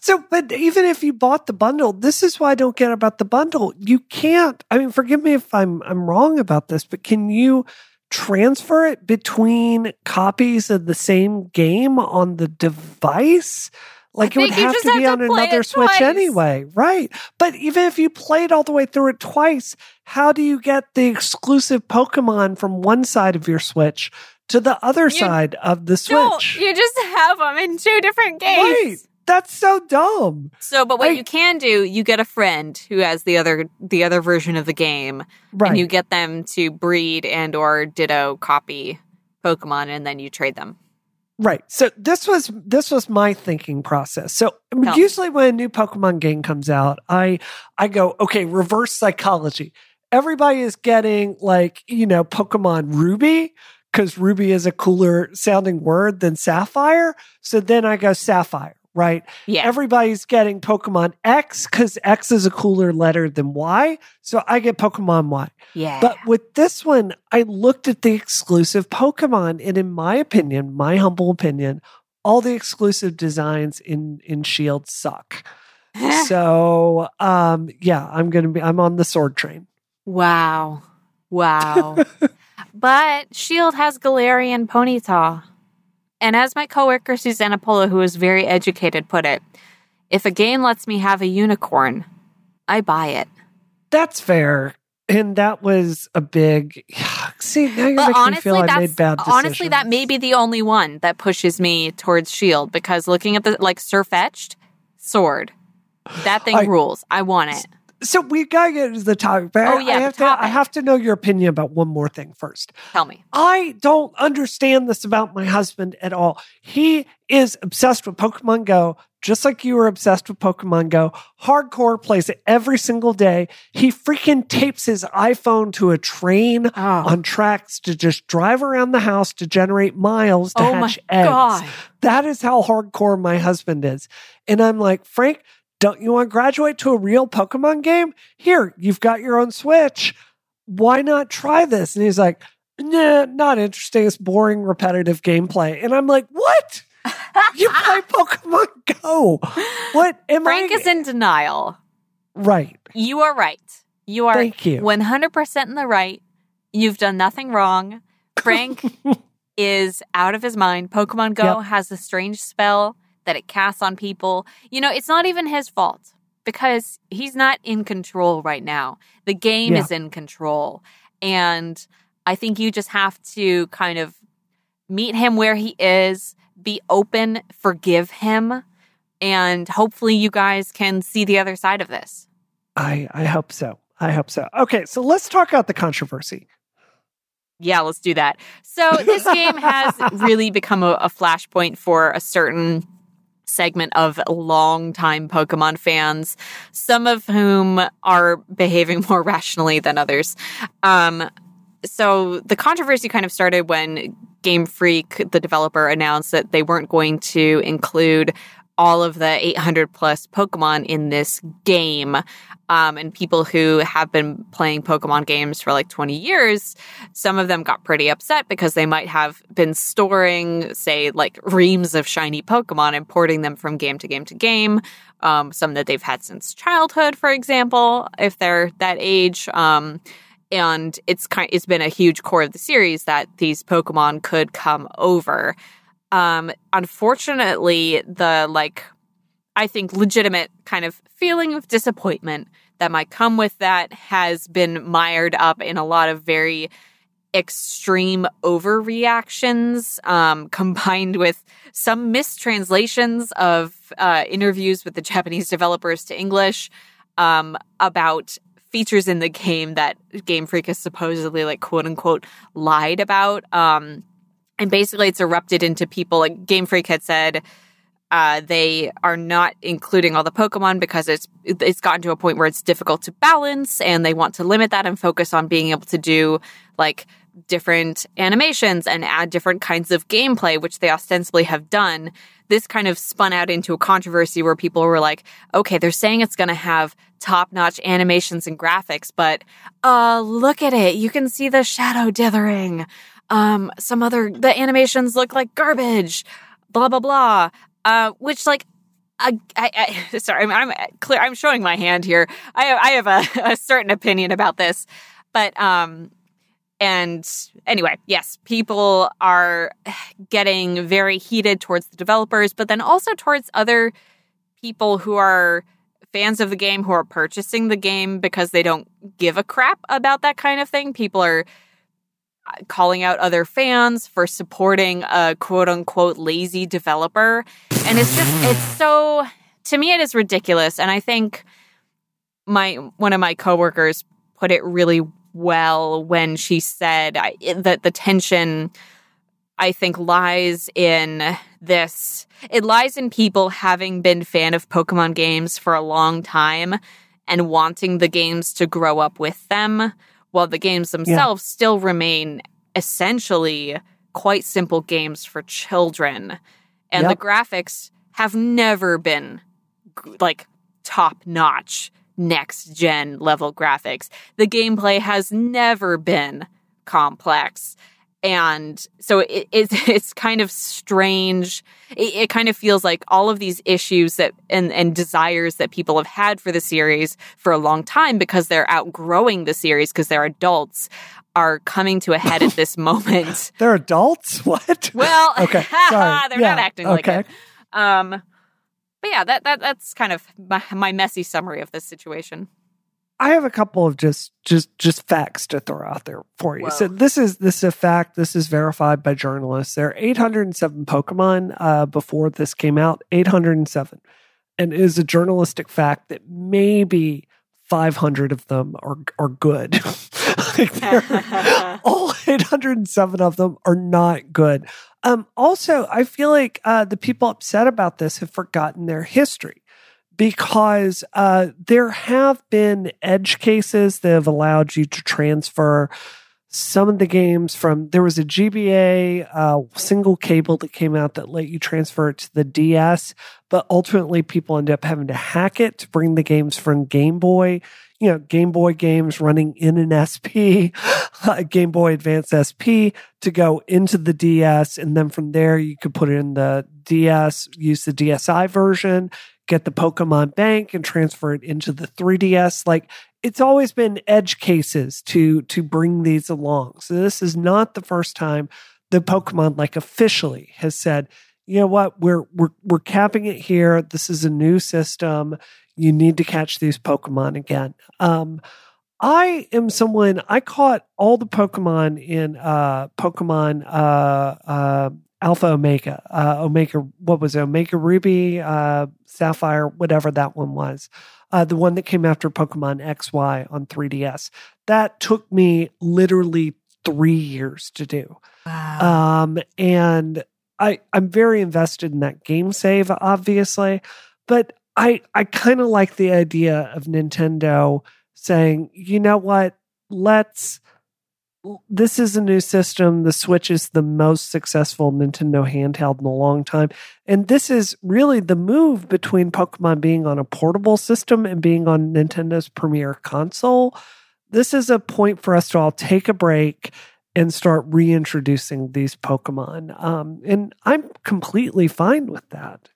B: So, but even if you bought the bundle, this is why I don't get about the bundle. You can't. I mean, forgive me if I'm I'm wrong about this, but can you transfer it between copies of the same game on the device? Like it would have to be
A: have
B: on
A: to play
B: another Switch
A: twice.
B: anyway, right? But even if you played all the way through it twice, how do you get the exclusive Pokemon from one side of your Switch to the other side of the Switch?
A: you just have them in two different games.
B: Right. That's so dumb.
A: So, but what
B: I-
A: you can do, you get a friend who has the other the other version of the game,
B: Right.
A: and you get them to breed and or ditto copy Pokemon, and then you trade them.
B: Right. So this was this was my thinking process. So usually when a new Pokemon game comes out, I I go, okay, reverse psychology. Everybody is getting like, you know, Pokemon Ruby because Ruby is a cooler sounding word than Sapphire. So then I go Sapphire, right?
A: Yeah,
B: Everybody's getting Pokemon X because X is a cooler letter than Y. So I get Pokemon Y.
A: yeah.
B: But with this one, I looked at the exclusive Pokemon, and in my opinion, my humble opinion, all the exclusive designs in in Shield suck. [laughs] so, um, yeah, I'm gonna be I'm on the sword train.
A: wow, wow. [laughs] but Shield has Galarian Ponyta, and as my coworker Susanna Polo, who is very educated, put it, if a game lets me have a unicorn, I buy it.
B: That's fair. And that was a big. [sighs] See, now you're
A: But
B: making me feel
A: honestly,
B: I made bad decisions.
A: honestly that may be the only one that pushes me towards Shield because looking at the like Sirfetch'd sword, that thing
B: I-
A: rules. I want it.
B: So we gotta get to the topic. But
A: Oh,
B: I-
A: yeah,
B: I have to. I have to know your opinion about one more thing first.
A: Tell me.
B: I don't understand this about my husband at all. He is obsessed with Pokemon Go, just like you were obsessed with Pokemon Go. Hardcore plays it every single day. He freaking tapes his iPhone to a train
A: Oh,
B: on tracks to just drive around the house to generate miles to
A: oh my
B: hatch eggs.
A: god!
B: That is how hardcore my husband is. And I'm like, Frank, don't you want to graduate to a real Pokemon game? Here, you've got your own Switch. Why not try this? And he's like, nah, not interesting. It's boring, repetitive gameplay. And I'm like, what? You [laughs] play Pokemon Go. What am
A: Frank
B: I?
A: is in denial.
B: right.
A: You are right. You are
B: Thank you.
A: one hundred percent in the right. You've done nothing wrong. Frank [laughs] is out of his mind. Pokemon Go
B: Yep.
A: has a strange spell that it casts on people. You know, it's not even his fault because he's not in control right now. The game
B: Yeah.
A: is in control. And I think you just have to kind of meet him where he is, be open, forgive him, and hopefully you guys can see the other side of this.
B: I, I hope so. I hope so. Okay, so let's talk about the controversy.
A: Yeah, let's do that. So this [laughs] game has really become a, a flashpoint for a certain segment of longtime Pokemon fans, some of whom are behaving [laughs] more rationally than others. Um, so the controversy kind of started when Game Freak, the developer, announced that they weren't going to include all of the 800 plus Pokemon in this game. Um, and people who have been playing Pokemon games for like 20 years, some of them got pretty upset because they might have been storing, say, like reams of shiny Pokemon and porting them from game to game to game. Um, some that they've had since childhood, for example, if they're that age. Um, and it's kind, it's been a huge core of the series that these Pokemon could come over. Um, unfortunately, the like, I think legitimate kind of feeling of disappointment that might come with that has been mired up in a lot of very extreme overreactions, um, [laughs] combined with some mistranslations of uh, interviews with the Japanese developers to English um, about features in the game that Game Freak has supposedly, like, quote unquote, lied about. Um, and basically, it's erupted into people like Game Freak had said. Uh, they are not including all the Pokemon because it's it's gotten to a point where it's difficult to balance, and they want to limit that and focus on being able to do like different animations and add different kinds of gameplay, which they ostensibly have done. This kind of spun out into a controversy where people were like, "Okay, they're saying it's going to have top-notch animations and graphics, but uh, look at it! You can see the shadow dithering. Um, some other the animations look like garbage." Blah blah blah. Uh, which like I, I, I [laughs] sorry, I'm, I'm clear. I'm showing my hand here. I, I have a, [laughs] a certain opinion about this, but um, And anyway, yes, people are getting very heated towards the developers, but then also towards other people who are fans of the game who are purchasing the game because they don't give a crap about that kind of thing. People are calling out other fans for supporting a quote unquote lazy developer. And it's just, it's so, to me, it is ridiculous. And I think my, one of my coworkers put it really well when she said I, that the tension I think lies in this. It lies in people having been fan of Pokemon games for a long time and wanting the games to grow up with them, while the games themselves yeah. still remain essentially quite simple games for children. And yep. the graphics have never been like top notch next gen level graphics. The gameplay has never been complex and so it, it's [laughs] it's kind of strange. It, it, kind of feels like all of these issues that and and desires that people have had for the series for a long time because they're outgrowing the series because they're adults are coming to a head at this [laughs] moment.
B: they're adults. [laughs] What?
A: Well, okay, sorry. they're yeah, not acting okay. like it. Um, but yeah, that that that's kind of my, my messy summary of this situation.
B: I have a couple of just just just facts to throw out there for you. Whoa. So this is this is a fact. This is verified by journalists. There are 807 Pokemon uh, before this came out. 807, and it is a journalistic fact that maybe 500 of them are are good. [laughs] like [laughs] all 807 of them are not good. Um, also, I feel like uh, the people upset about this have forgotten their history because uh, there have been edge cases that have allowed you to transfer some of the games from there was a GBA uh, single cable that came out that let you transfer it to the DS, but ultimately people end up having to hack it to bring the games from Game Boy. You know, Game Boy games running in an SP, [laughs] Game Boy Advance SP to go into the DS. And then from there, you could put it in the DS, use the DSi version get the Pokemon Bank and transfer it into the 3DS. Like it's always been edge cases to to bring these along. So this is not the first time the Pokemon like officially has said, you know what, we're we're we're capping it here. This is a new system. You need to catch these Pokemon again. Um, I am someone I caught all the Pokemon in uh, Pokemon uh, uh, Alpha Omega, uh, Omega, what was it? Omega Ruby, uh, Sapphire, whatever that one was. Uh, the one that came after Pokemon XY on 3DS. That took me literally three years to do. Wow. Um, and I, I'm very invested in that game save, obviously, but I, I kind of like the idea of Nintendo saying, you know what, let's, this is a new system. The Switch is the most successful Nintendo handheld in a long time. And this is really the move between Pokemon being on a portable system and being on Nintendo's premier console. This is a point for us to all take a break and start reintroducing these Pokemon. Um, and I'm completely fine with that.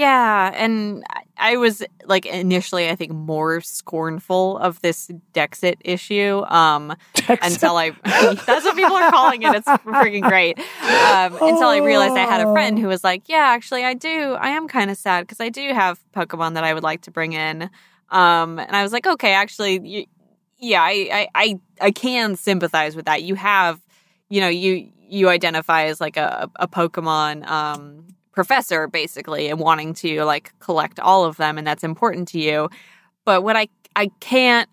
A: Yeah, and I was like initially I think more scornful of this Dexit issue um Dexit. until I [laughs] that's what people are calling it. It's freaking great. Um, oh. until I realized I had a friend who was like, "Yeah, actually I do. I am kind of sad because I do have Pokemon that I would like to bring in." Um, and I was like, "Okay, actually you, yeah, I, I I can sympathize with that. You have, you know, you you identify as like a a Pokemon um professor basically and wanting to like collect all of them and that's important to you. But what I I can't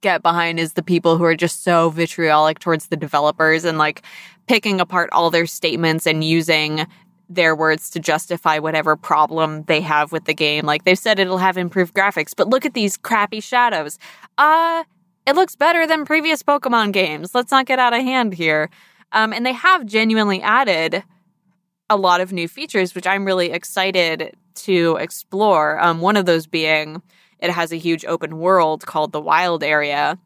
A: get behind is the people who are just so vitriolic towards the developers and like picking apart all their statements and using their words to justify whatever problem they have with the game. Like they've said it'll have improved graphics, but look at these crappy shadows. Uh it looks better than previous Pokemon games. Let's not get out of hand here. Um, and they have genuinely added a lot of new features, which I'm really excited to explore. Um, one of those being it has a huge open world called the Wild Area,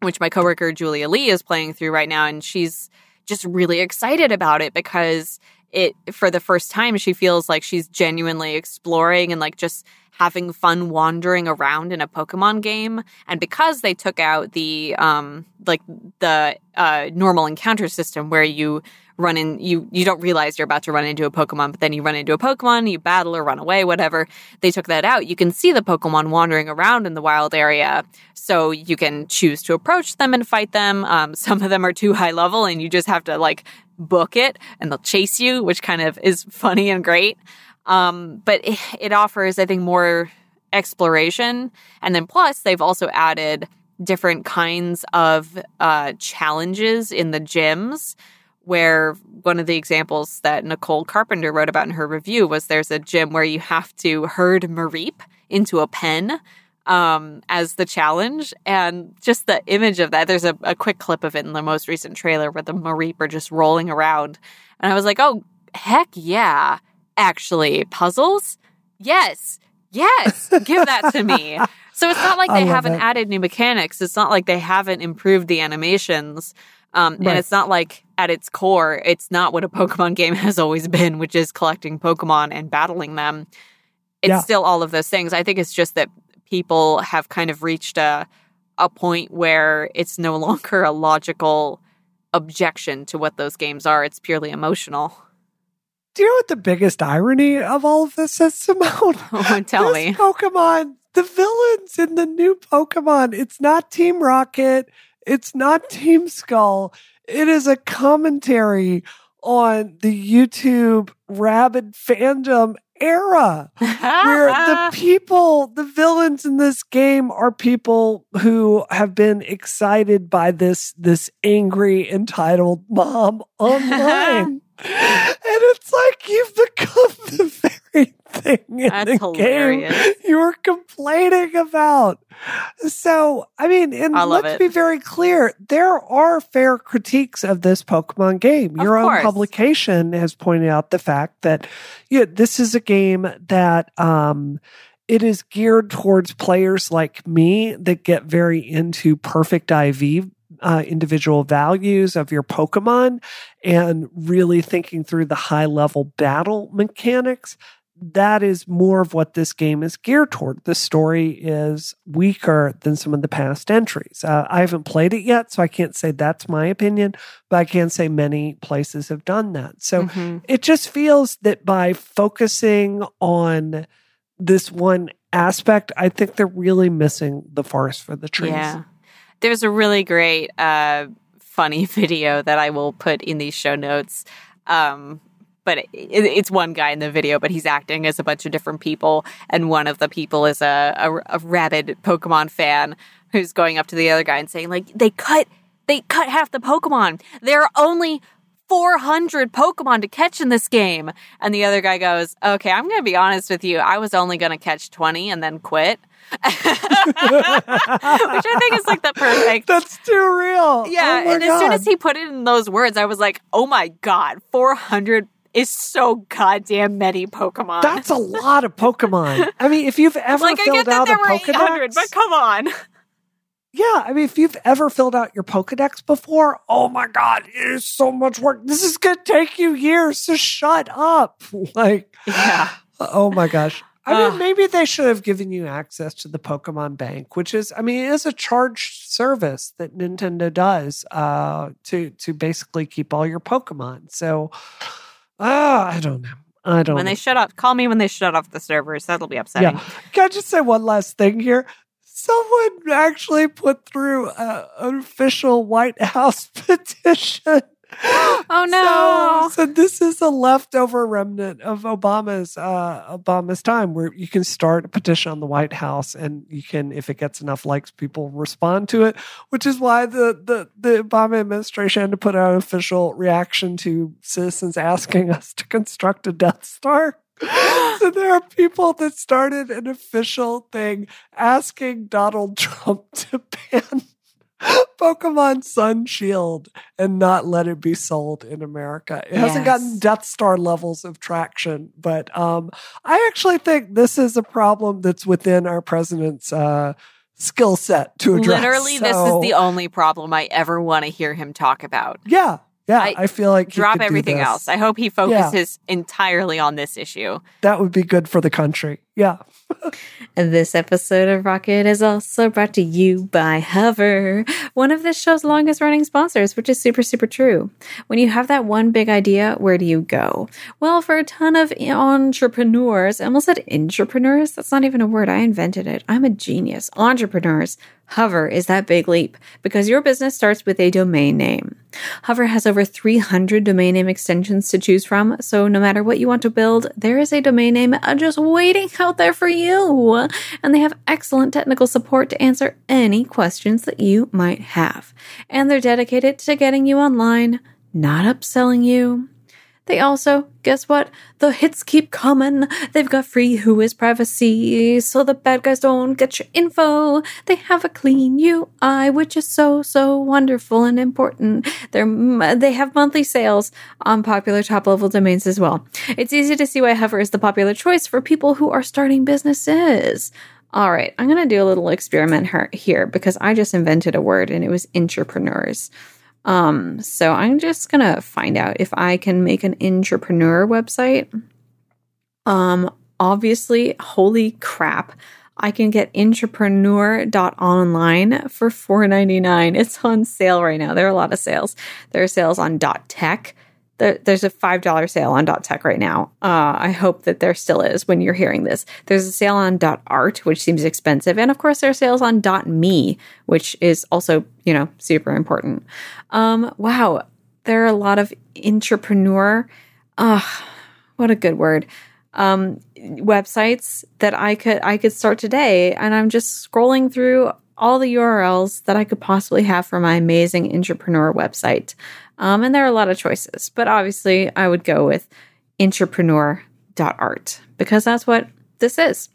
A: which my coworker Julia Lee is playing through right now, and she's just really excited about it because it for the first time she feels like she's genuinely exploring and like just having fun wandering around in a Pokemon game. And because they took out the um like the uh normal encounter system where you run in you you don't realize you're about to run into a Pokemon, but then you run into a Pokemon, you battle or run away, whatever. They took that out. You can see the Pokemon wandering around in the wild area, so you can choose to approach them and fight them. Um, [laughs] some of them are too high level, and you just have to like book it, and they'll chase you, which kind of is [laughs] funny and great. Um, but it, [laughs] it offers, I think, more exploration, and then plus they've also added different kinds of uh, challenges in the gyms where one of the examples that Nicole Carpenter wrote about in her review was there's a gym where you have to herd Mareep into a pen um, as the challenge. And just the image of that, there's a, a quick clip of it in the most recent trailer where the Mareep are just rolling around. And I was like, oh, heck yeah. Actually, puzzles? Yes. Yes. Give that to me. [laughs] So it's not like they haven't added new mechanics. It's not like they haven't improved the animations. Um,
B: Right.
A: And it's not like at its core, it's not what a Pokemon game [laughs] has always been, which is collecting Pokemon and battling them. It's
B: Yeah.
A: still all of those things. I think it's just that people have kind of reached a a point where it's no [laughs] longer a logical objection to what those games are. It's purely emotional.
B: Do you know what the biggest irony of all of this is, Simone? [laughs]
A: Tell
B: This
A: me.
B: Pokemon, the villains in the new Pokemon, it's not Team Rocket, it's not Team Skull. It is a commentary on the YouTube rabid fandom era where the [laughs] people, the villains in this game are people who have been excited by this this angry entitled mom [laughs] online. and it's like you've become the thing in
A: That's
B: the
A: hilarious.
B: game you were complaining about. So, I mean, and
A: I
B: let's
A: it.
B: be very clear, there are fair critiques of this Pokemon game.
A: Of
B: Your own publication has pointed out the fact that yeah, this is a game that um it is geared towards players like me that get very into perfect IV uh, individual values of your Pokemon and really thinking through the high level battle mechanics. That is more of what this game is geared toward. The story is weaker than some of the past entries. Uh, I haven't played it yet, so I can't say that's my opinion, but I can say many places have done that. So
A: Mhm.
B: it just feels that by focusing on this one aspect, I think they're really missing the forest for the trees.
A: Yeah. There's a really great, uh, funny [laughs] video that I will put in these show notes. Um, but it, it's one guy in the video, but he's acting as a bunch of different people. And one of the people is a, a, a rabid Pokemon fan who's going up to the other guy and saying, like, they cut, they cut half the Pokemon. There are only 400 Pokemon to catch in this game. And the other guy goes, okay, I'm going to be honest with you. I was only going to catch 20 and then quit. [laughs] Which I think is like the perfect.
B: That's too real.
A: Yeah.
B: Oh
A: and as soon as he put it in those words, I was like, oh my God, 400 is so goddamn many Pokemon.
B: That's a lot of Pokemon. I mean, if you've ever
A: like, I
B: filled
A: get that
B: out
A: there
B: a
A: were 800,
B: Pokedex,
A: but come on.
B: yeah, I mean, if you've ever filled out your Pokedex before, oh my God, it is so much work. This is going to take you years, so shut up. [laughs] Like,
A: Yeah.
B: Oh my gosh. I mean, maybe they should have given you access to the Pokemon Bank, which is, I mean, it is a charged service that Nintendo does uh, to to basically keep all your Pokemon. So, uh, I don't know. I don't.
A: When
B: know.
A: they shut off, call me when they shut off the servers. That'll be upsetting. Yeah.
B: Can I just say one last thing here? Someone actually put through a, an official White House [laughs] petition.
A: Oh, no.
B: So, so this is a leftover remnant of Obama's uh, Obama's time, where you can start a petition on the White House, and you can, if it gets enough likes, people respond to it. Which is why the the, the Obama administration had to put out an official reaction to citizens asking us to construct a Death Star. [gasps] so there are people that started an official thing asking Donald Trump to ban [laughs] Pokemon Sun Shield and not let it be sold in America. It hasn't gotten Death Star levels of traction, but um, I actually think this is a problem that's within our president's uh, skill set to address.
A: Literally, this is the only problem I ever want to hear him talk about.
B: yeah. Yeah,
E: I-
B: I, feel like he
E: Drop everything
B: this.
E: else. I hope he focuses entirely on this issue.
B: that would be good for the country. Yeah.
A: This episode of Rocket is also brought to you by Hover, one of this show's longest running sponsors, which is super, super true. When you have that one big idea, where do you go? Well, for a ton of entrepreneurs, I almost said entrepreneurs. That's not even a word. I invented it. I'm a genius. Entrepreneurs. Hover is that big leap because your business starts with a domain name. Hover has over 300 domain name extensions to choose from, so no matter what you want to build, there is a domain name just waiting out there for you. And they have excellent technical support to answer any questions that you might have. And they're dedicated to getting you online, not upselling you. They also, guess what? The hits keep coming. They've got free WHOIS privacy, so the bad guys don't get your info. They have a clean UI, which is so so wonderful and important. They're they have monthly sales on popular top level domains as well. It's easy to see why Hover is the popular choice for people who are starting businesses. All right, I'm going to do a little experiment her- here because I just invented a word and it was entrepreneurs. Um, so I'm just gonna find out if I can make an entrepreneur website. Um, obviously, holy crap. I can get entrepreneur.online for $4.99. It's on sale right now. There are a lot of sales. There are sales on dot .tech. There, there's a $5 sale on .tech right now. Uh, I hope that there still is when you're hearing this. There's a sale on .art, which seems expensive. And of course, there are sales on .me, which is also, you know, super important. Um, wow. There are a lot of entrepreneur, ah, what a good word. Um, websites that I could I could start today, and I'm just scrolling through all the URLs that I could possibly have for my amazing entrepreneur website. Um, and there are a lot of choices, but obviously I would go with entrepreneur.art because that's what this is.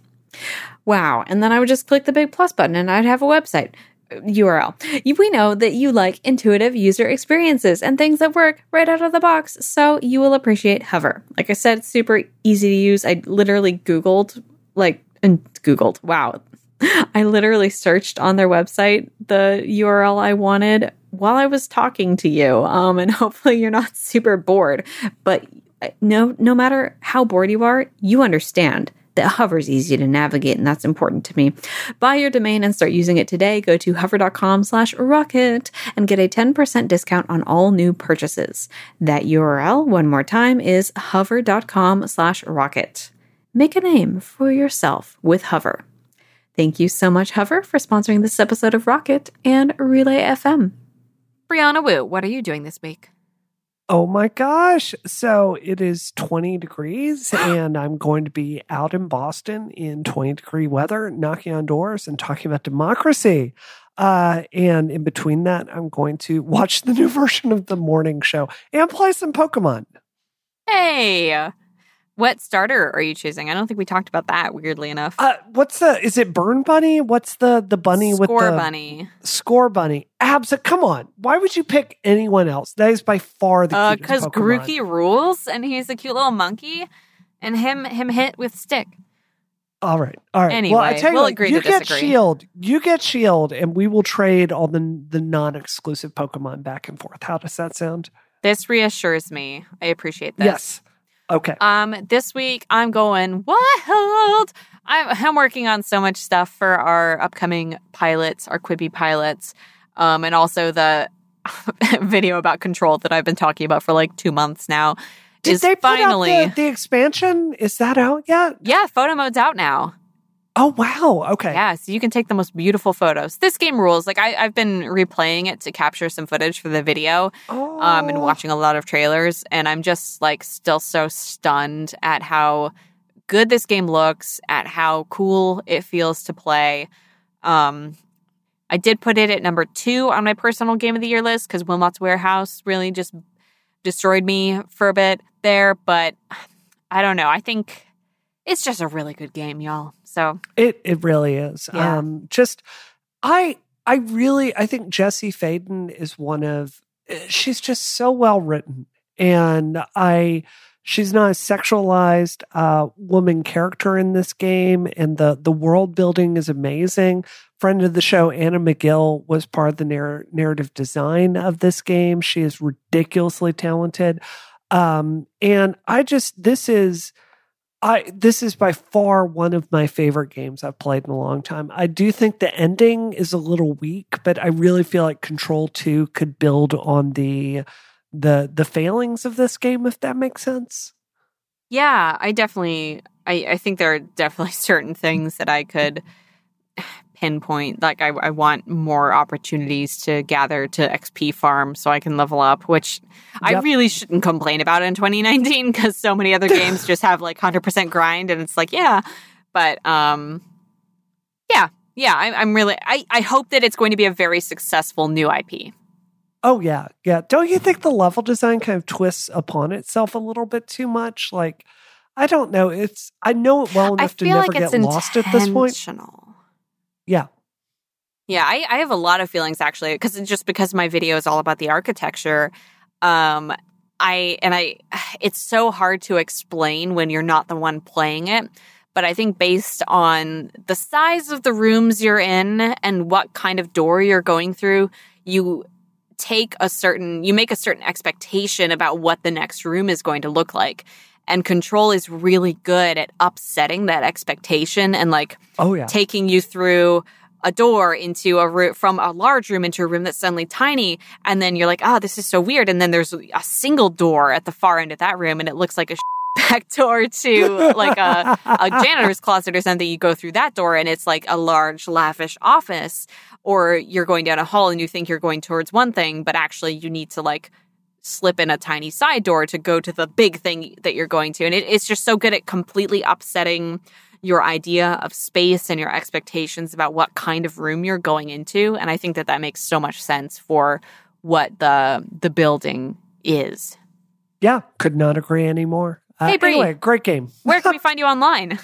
A: Wow. And then I would just click the big plus button and I'd have a website URL. We know that you like intuitive user experiences and things that work right out of the box, so you will appreciate Hover. Like I said, super easy to use. I literally Googled, like, and Googled, wow. [laughs] I literally searched on their website the URL I wanted while I was talking to you. Um, and [laughs] hopefully you're not super bored. But uh, no, no matter how bored you are, you understand that Hover's easy to navigate, and that's important to me. Buy your domain and start using it today. Go to hover.com slash rocket and get a 10% discount on all new purchases. That URL, one more time, is hover.com slash rocket. Make a name for yourself with Hover. Thank you so much, Hover, for sponsoring this episode of Rocket and Relay FM.
E: Brianna Wu, what are you doing this week?
B: Oh my gosh. So it is 20 degrees, [gasps] and I'm going to be out in Boston in 20 degree weather, knocking on doors and talking about democracy. Uh, and in between that, I'm going to [laughs] watch the new version of the morning show and play some Pokemon.
E: Hey, what starter are you choosing? I don't think we talked about that. Weirdly enough,
B: Uh, what's the, is it Burn Bunny? What's the, the bunny with
E: Score
B: the
E: bunny.
B: Scorbunny? Abs, come on. Why would you pick anyone else? That is by far the
E: Uh, because
B: Pokemon.
E: Grookey rules, and he's a cute little monkey, and him him hit with stick.
B: All right. All right. well, I
E: Anyway,
B: tell you
E: we'll
B: what,
E: agree
B: you
E: to
B: get
E: disagree.
B: Shield. You get Shield, and we will trade all the the non exclusive Pokemon back and forth. How does that sound?
E: This reassures me. I appreciate this.
B: Yes. Okay.
E: Um, this week I'm going wild. I'm, I'm working on so much stuff for our upcoming pilots, our Quibi pilots, um, and also the [laughs] video about control that I've been talking about for like two months now.
B: Did
E: is
B: they
E: finally,
B: the, the expansion? Is that out yet?
E: yeah, photo mode's out now.
B: Oh wow. Okay.
E: Yeah, so you can take the most beautiful photos. This game rules. Like I, I've been replaying it to capture some footage for the video,
B: Oh.
E: um, and watching a lot of trailers, and I'm just like still so stunned at how good this game looks, at how cool it feels to play. Um, I did put it at number two on my personal game of the year list because Wilmot's Warehouse really just destroyed me for a bit there, but I don't know. I think it's just a really good game, y'all. So
B: It it really is.
E: Yeah.
B: Um just I I really I think Jesse Faden is one of she's just so well written and I She's not a sexualized uh, woman character in this game, and the the world building is amazing. Friend of the show, Anna Megill, was part of the narr- narrative design of this game. She is ridiculously talented, um, and I just this is. I this is by far one of my favorite games I've played in a long time. I do think the ending is a little weak, but I really feel like Control 2 could build on the the the failings of this game if that makes sense.
A: Yeah, I definitely I, I think there are definitely [laughs] certain things that I could pinpoint. Like I, I want more opportunities to gather to XP farm so I can level up, which I really shouldn't complain about in 2019 because so many other [laughs] games just have like 100% grind and it's like, yeah. But um yeah, yeah, I, I'm really I, I hope that it's going to be a very successful new IP.
B: Oh yeah, yeah. Don't you think the level design kind of twists upon itself a little bit too much? Like, I don't know. It's I know it well enough to never
A: like
B: get lost at this point. Yeah,
A: Yeah, I, I have a lot of feelings actually, because just because my video is all about the architecture, um, I and I, [sighs] it's so hard to explain when you're not the one playing it. But I think based on the size of the rooms you're in and what kind of door you're going through, you take a certain, you make a certain expectation about what the next room is going to look like. And control is really good at upsetting that expectation and like
B: oh yeah,
A: taking you through a door into a room from a large room into a room that's suddenly tiny. And then you're like oh this is so weird. And then there's a single door at the far end of that room and it looks like a [laughs] back door to like a, a [laughs] janitor's closet or something. You go through that door and it's like a large lavish office. Or you're going down a hall and you think you're going towards one thing but actually you need to like slip in a tiny side door to go to the big thing that you're going to and it, it's just so good at completely upsetting your idea of space and your expectations about what kind of room you're going into and i think that that makes so much sense for what the the building is
B: yeah. Could not agree anymore. Uh,
A: Hey, Bree.
B: anyway, great game.
A: where can we [laughs] find you online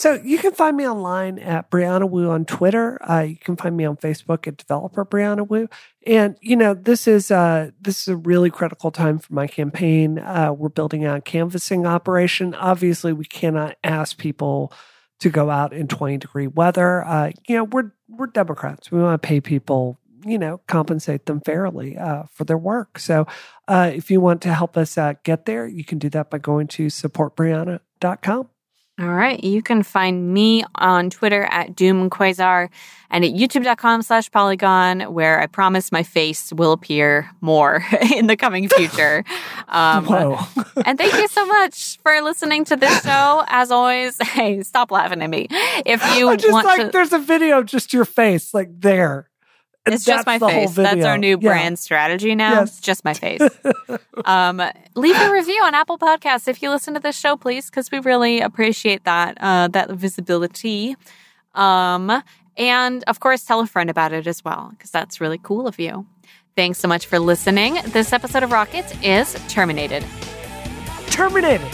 B: So you can find me online at Brianna Wu on Twitter. Uh, you can find me on Facebook at Developer Brianna Wu. And you know this is uh, this is a really critical time for my campaign. Uh, we're building out a canvassing operation. Obviously, we cannot ask people to go out in twenty degree weather. Uh, you know we're we're Democrats. We want to pay people. You know, compensate them fairly uh, for their work. So, uh, if you want to help us get there, you can do that by going to supportbrianna.com.
A: All right. You can find me on Twitter at DoomQuasar and at youtube.com slash polygon, where I promise my face will appear more [laughs] in the coming future. [laughs] Um,
B: Whoa.
A: and thank you so much for listening to this show. As always, [laughs] hey, stop laughing at me. If you
B: I just
A: want
B: like
A: to,
B: there's a video of just your face, like there.
A: It's just my
B: that's the whole
A: face. That's our new
B: Yeah.
A: brand strategy now.
B: Yes.
A: It's just my face. [laughs] um, leave a review on Apple Podcasts if you listen to this show, please, because we really appreciate that uh, that visibility. Um, and of course, tell a friend about it as well, because that's really cool of you. Thanks so much for listening. This episode of Rockets is terminated.
B: Terminated.